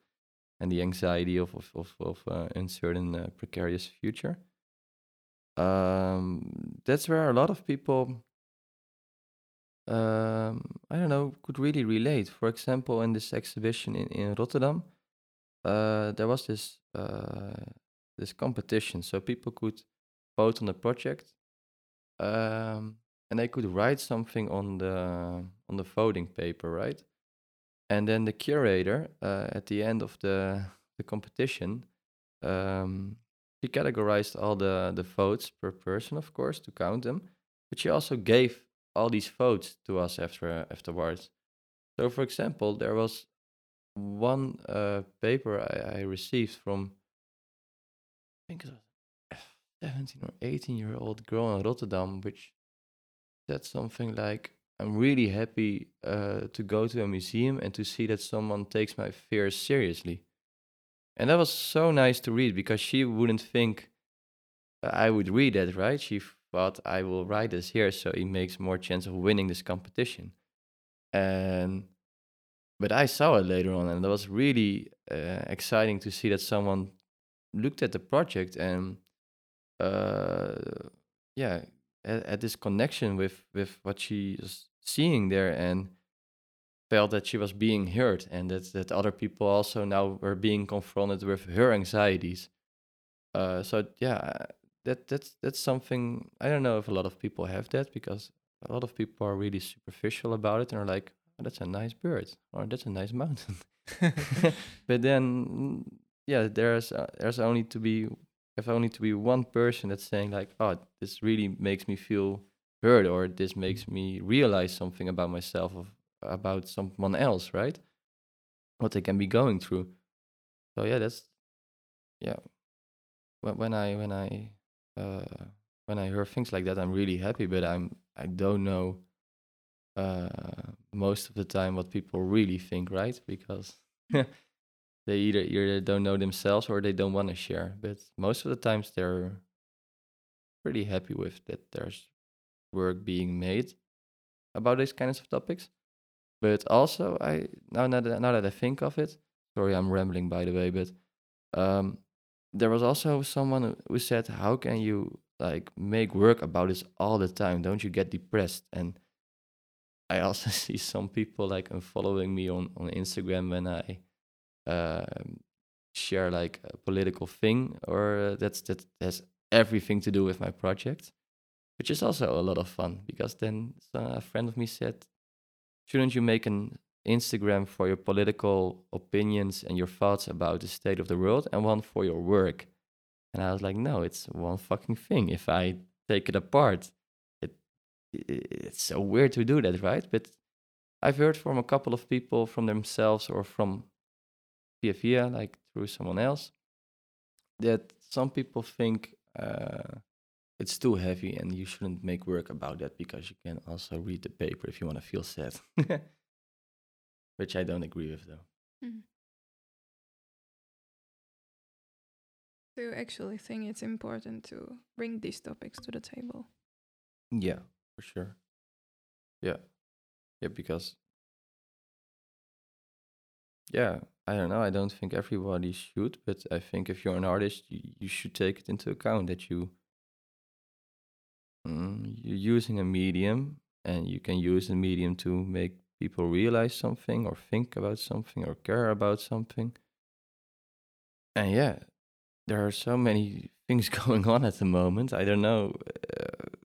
[SPEAKER 2] and the anxiety of of of, of uh, uncertain uh, precarious future. um, that's where a lot of people, um, I don't know, could really relate. For example, in this exhibition in, in Rotterdam, uh, there was this uh, this competition, so people could vote on the project, um, and they could write something on the on the voting paper, right? And then the curator uh, at the end of the the competition, um, she categorized all the the votes per person, of course, to count them, but she also gave all these votes to us after afterwards. So, for example, there was one uh, paper I, I received from I think it was a 17 or 18 year old girl in Rotterdam, which said something like, I'm really happy uh, to go to a museum and to see that someone takes my fears seriously. And that was so nice to read because she wouldn't think I would read that, right? She thought I will write this here so it makes more chance of winning this competition. And but I saw it later on, and it was really uh, exciting to see that someone looked at the project and uh, yeah had, had, this connection with with what she was seeing there and felt that she was being heard and that that other people also now were being confronted with her anxieties. Uh, so yeah that that's that's something i don't know if a lot of people have that because a lot of people are really superficial about it and are like oh, that's a nice bird or that's a nice mountain. But then yeah, there's uh, there's only to be if only to be one person that's saying like, oh, this really makes me feel heard, or this makes me realize something about myself, of about someone else, right? What they can be going through. So yeah, that's yeah. When when I when I uh, when I hear things like that, I'm really happy, but I'm I don't know uh, most of the time what people really think, right? Because they either either don't know themselves or they don't want to share. But most of the times they're pretty happy with that there's work being made about these kinds of topics. But also, I now that, now that I think of it, sorry, I'm rambling by the way, but um, there was also someone who said, "How can you like make work about this all the time? Don't you get depressed?" And I also see some people like unfollowing me on on Instagram when I um, share like a political thing, or uh, that's that has everything to do with my project, which is also a lot of fun because then a friend of me said, "Shouldn't you make an Instagram for your political opinions and your thoughts about the state of the world, and one for your work?" And I was like, "No, it's one fucking thing. If I take it apart, it, it it's so weird to do that, right?" But I've heard from a couple of people from themselves or from via via, like through someone else, that some people think uh, it's too heavy and you shouldn't make work about that because you can also read the paper if you want to feel sad. Which I don't agree with, though. Mm.
[SPEAKER 1] Do you actually think it's important to bring these topics to the table?
[SPEAKER 2] Yeah, for sure. Yeah. Yeah, because yeah, I don't know. I don't think everybody should, but I think if you're an artist, you, you should take it into account that you mm, you're using a medium, and you can use the medium to make people realize something, or think about something, or care about something. And yeah, there are so many things going on at the moment. I don't know. Uh,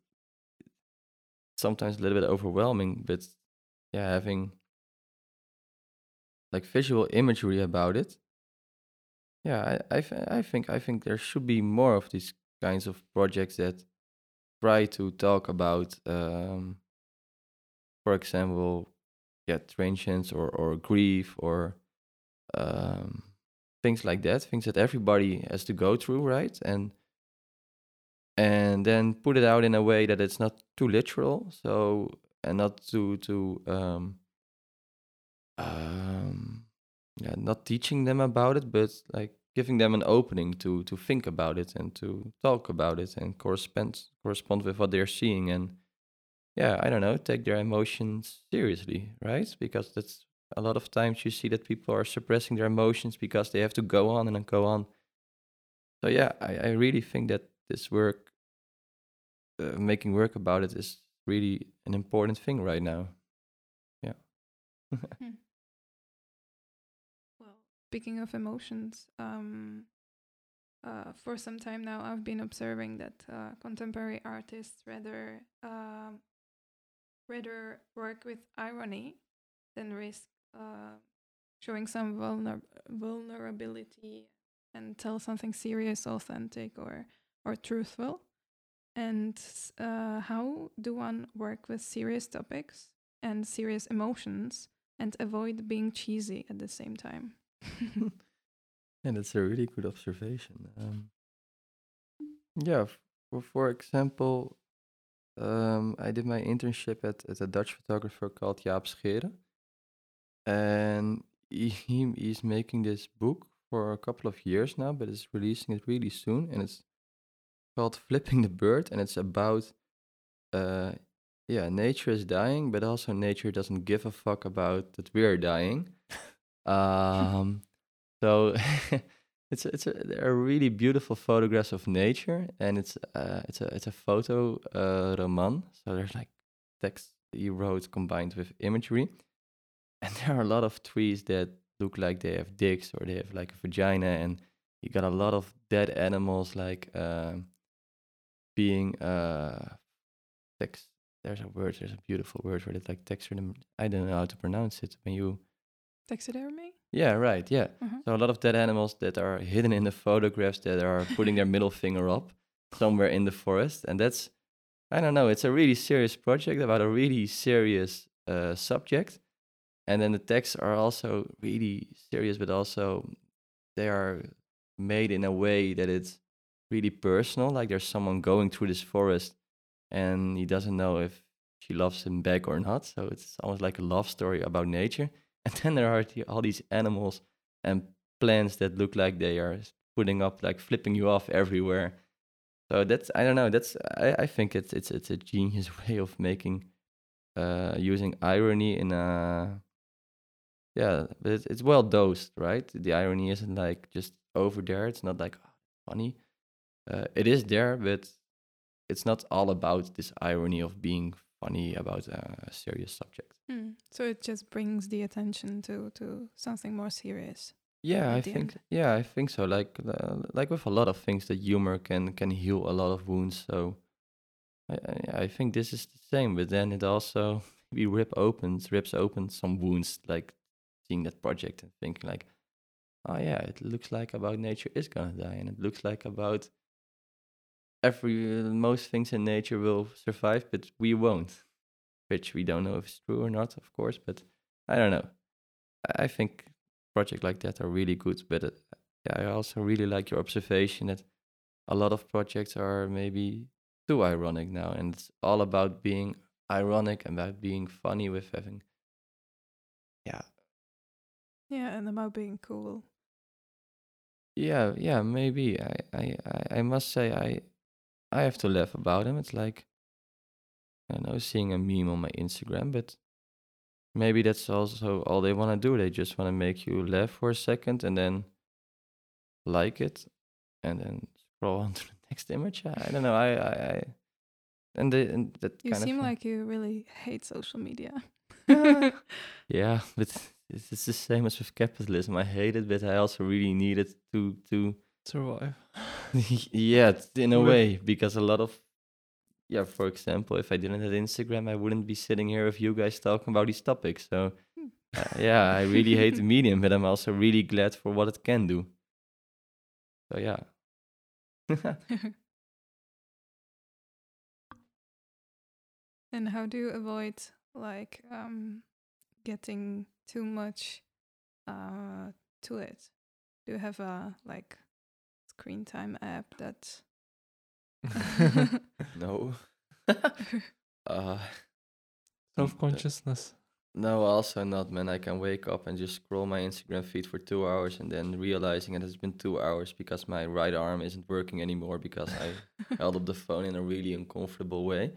[SPEAKER 2] sometimes a little bit overwhelming, but yeah, having like visual imagery about it. Yeah, I, I, I think I think there should be more of these kinds of projects that try to talk about, um, for example, yeah, transience or or grief or um, things like that, things that everybody has to go through, right? And and then put it out in a way that it's not too literal, so and not too too um, um, yeah, not teaching them about it, but like giving them an opening to to think about it and to talk about it and correspond correspond with what they're seeing and yeah, I don't know, take their emotions seriously, right? Because that's a lot of times you see that people are suppressing their emotions because they have to go on and go on. So yeah, I, I really think that this work uh, making work about it is really an important thing right now. Yeah.
[SPEAKER 1] Well, speaking of emotions, um, uh, for some time now, I've been observing that uh, contemporary artists rather um rather work with irony than risk uh, showing some vulner- vulnerability and tell something serious, authentic, or or truthful. And uh, how do one work with serious topics and serious emotions and avoid being cheesy at the same time?
[SPEAKER 2] And that's a really good observation. Um, yeah, for, for example, um, I did my internship at, at a Dutch photographer called Jaap Scheeren. And he, he- he's making this book for a couple of years now, but is releasing it really soon. And it's called Flipping the Bird. And it's about, uh, yeah, nature is dying, but also nature doesn't give a fuck about that we're dying. Um, so it's it's a, are really beautiful photographs of nature, and it's uh, it's a it's a photo uh, roman. So there's like text he wrote combined with imagery, and there are a lot of trees that look like they have dicks or they have like a vagina, and you got a lot of dead animals like um being uh text. There's a word. There's a beautiful word for it, like taxidermy. I don't know how to pronounce it. When you
[SPEAKER 1] Taxidermy?
[SPEAKER 2] yeah right yeah
[SPEAKER 1] Uh-huh.
[SPEAKER 2] so a lot of dead animals that are hidden in the photographs that are putting their middle finger up somewhere in the forest, and that's I don't know. It's a really serious project about a really serious uh, subject, and then the texts are also really serious, but also they are made in a way that it's really personal. Like there's someone going through this forest, and he doesn't know if she loves him back or not. So it's almost like a love story about nature. And then there are all these animals and plants that look like they are putting up, like flipping you off everywhere. So that's I don't know. That's I, I think it's it's it's a genius way of making uh using irony in a yeah, but it's, it's well dosed, right? The irony isn't like just over there. It's not like "Oh, funny. Uh, it is there, but it's not all about this irony of being funny about a serious subject.
[SPEAKER 1] Hmm. So it just brings the attention to to something more serious.
[SPEAKER 2] Yeah, I think
[SPEAKER 1] end.
[SPEAKER 2] yeah, I think so. Like uh, like with a lot of things, that humor can can heal a lot of wounds. So I I, I think this is the same, but then it also maybe rip opens rips open some wounds, like seeing that project and thinking like, oh yeah, it looks like about nature is gonna die, and it looks like about every most things in nature will survive, but we won't. Which we don't know if it's true or not, of course, but I don't know. I I think projects like that are really good, but uh, I also really like your observation that a lot of projects are maybe too ironic now, and it's all about being ironic and about being funny with having, yeah,
[SPEAKER 1] Yeah, and about being cool.
[SPEAKER 2] yeah, yeah, maybe. I, I- I must say, I, I have to laugh about them. It's like, I don't know, seeing a meme on my Instagram, but maybe that's also all they want to do. They just want to make you laugh for a second and then like it and then scroll on to the next image. I don't know. I, I, I and, the, and that
[SPEAKER 1] You seem like you really hate social media.
[SPEAKER 2] Yeah, but it's, it's the same as with capitalism. I hate it, but I also really need it to to
[SPEAKER 3] Survive.
[SPEAKER 2] yeah, in a way, because a lot of yeah, for example, if I didn't have Instagram, I wouldn't be sitting here with you guys talking about these topics. So
[SPEAKER 1] Hmm.
[SPEAKER 2] uh, yeah, I really hate the medium, but I'm also really glad for what it can do. So yeah.
[SPEAKER 1] and how do you avoid like um getting too much uh to it? Do you have a like screen time app that
[SPEAKER 2] no. uh,
[SPEAKER 3] Self consciousness.
[SPEAKER 2] No, also not, man. I can wake up and just scroll my Instagram feed for two hours and then realizing it has been two hours because my right arm isn't working anymore because I held up the phone in a really uncomfortable way.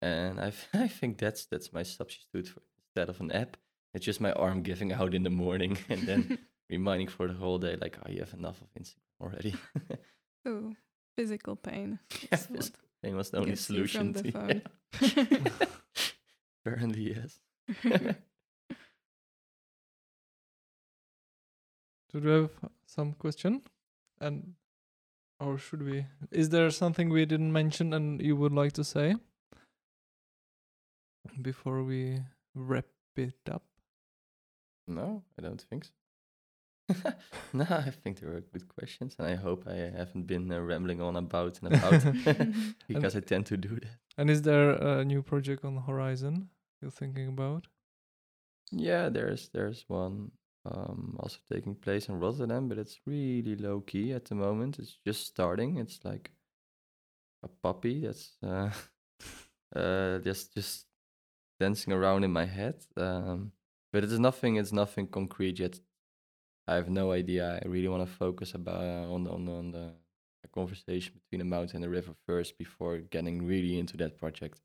[SPEAKER 2] And I, th- I think that's that's my substitute for instead of an app. It's just my arm giving out in the morning and then reminding for the whole day, like, oh, you have enough of Instagram already.
[SPEAKER 1] oh, physical pain.
[SPEAKER 2] Yeah,
[SPEAKER 1] Excellent.
[SPEAKER 2] physical Pain was the only solution.
[SPEAKER 1] the
[SPEAKER 2] to-
[SPEAKER 1] phone.
[SPEAKER 2] Yeah. Apparently, yes.
[SPEAKER 3] Do we have some question? And or should we? Is there something we didn't mention and you would like to say before we wrap it up?
[SPEAKER 2] No, I don't think so. no, I think they were good questions, and I hope I haven't been uh, rambling on about and about because I tend to do that.
[SPEAKER 3] And is there a new project on the horizon you're thinking about?
[SPEAKER 2] Yeah, there's there's one um, also taking place in Rotterdam, but it's really low key at the moment. It's just starting. It's like a puppy that's uh, uh, just just dancing around in my head. Um, but it's nothing. It's nothing concrete yet. I have no idea. I really want to focus about uh, on the, on the, on the conversation between the mountain and the river first before getting really into that project,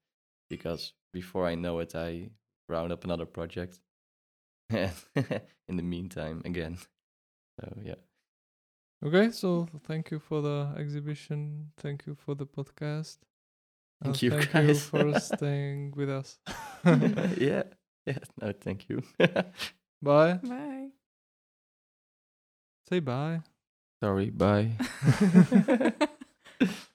[SPEAKER 2] because before I know it, I round up another project. in the meantime, again. So yeah.
[SPEAKER 3] Okay, so thank you for the exhibition. Thank you for the podcast. and
[SPEAKER 2] Thank you,
[SPEAKER 3] thank
[SPEAKER 2] guys.
[SPEAKER 3] you for staying with us.
[SPEAKER 2] yeah. Yeah. No, thank you.
[SPEAKER 3] Bye.
[SPEAKER 1] Bye.
[SPEAKER 3] Say bye.
[SPEAKER 2] Sorry. Bye.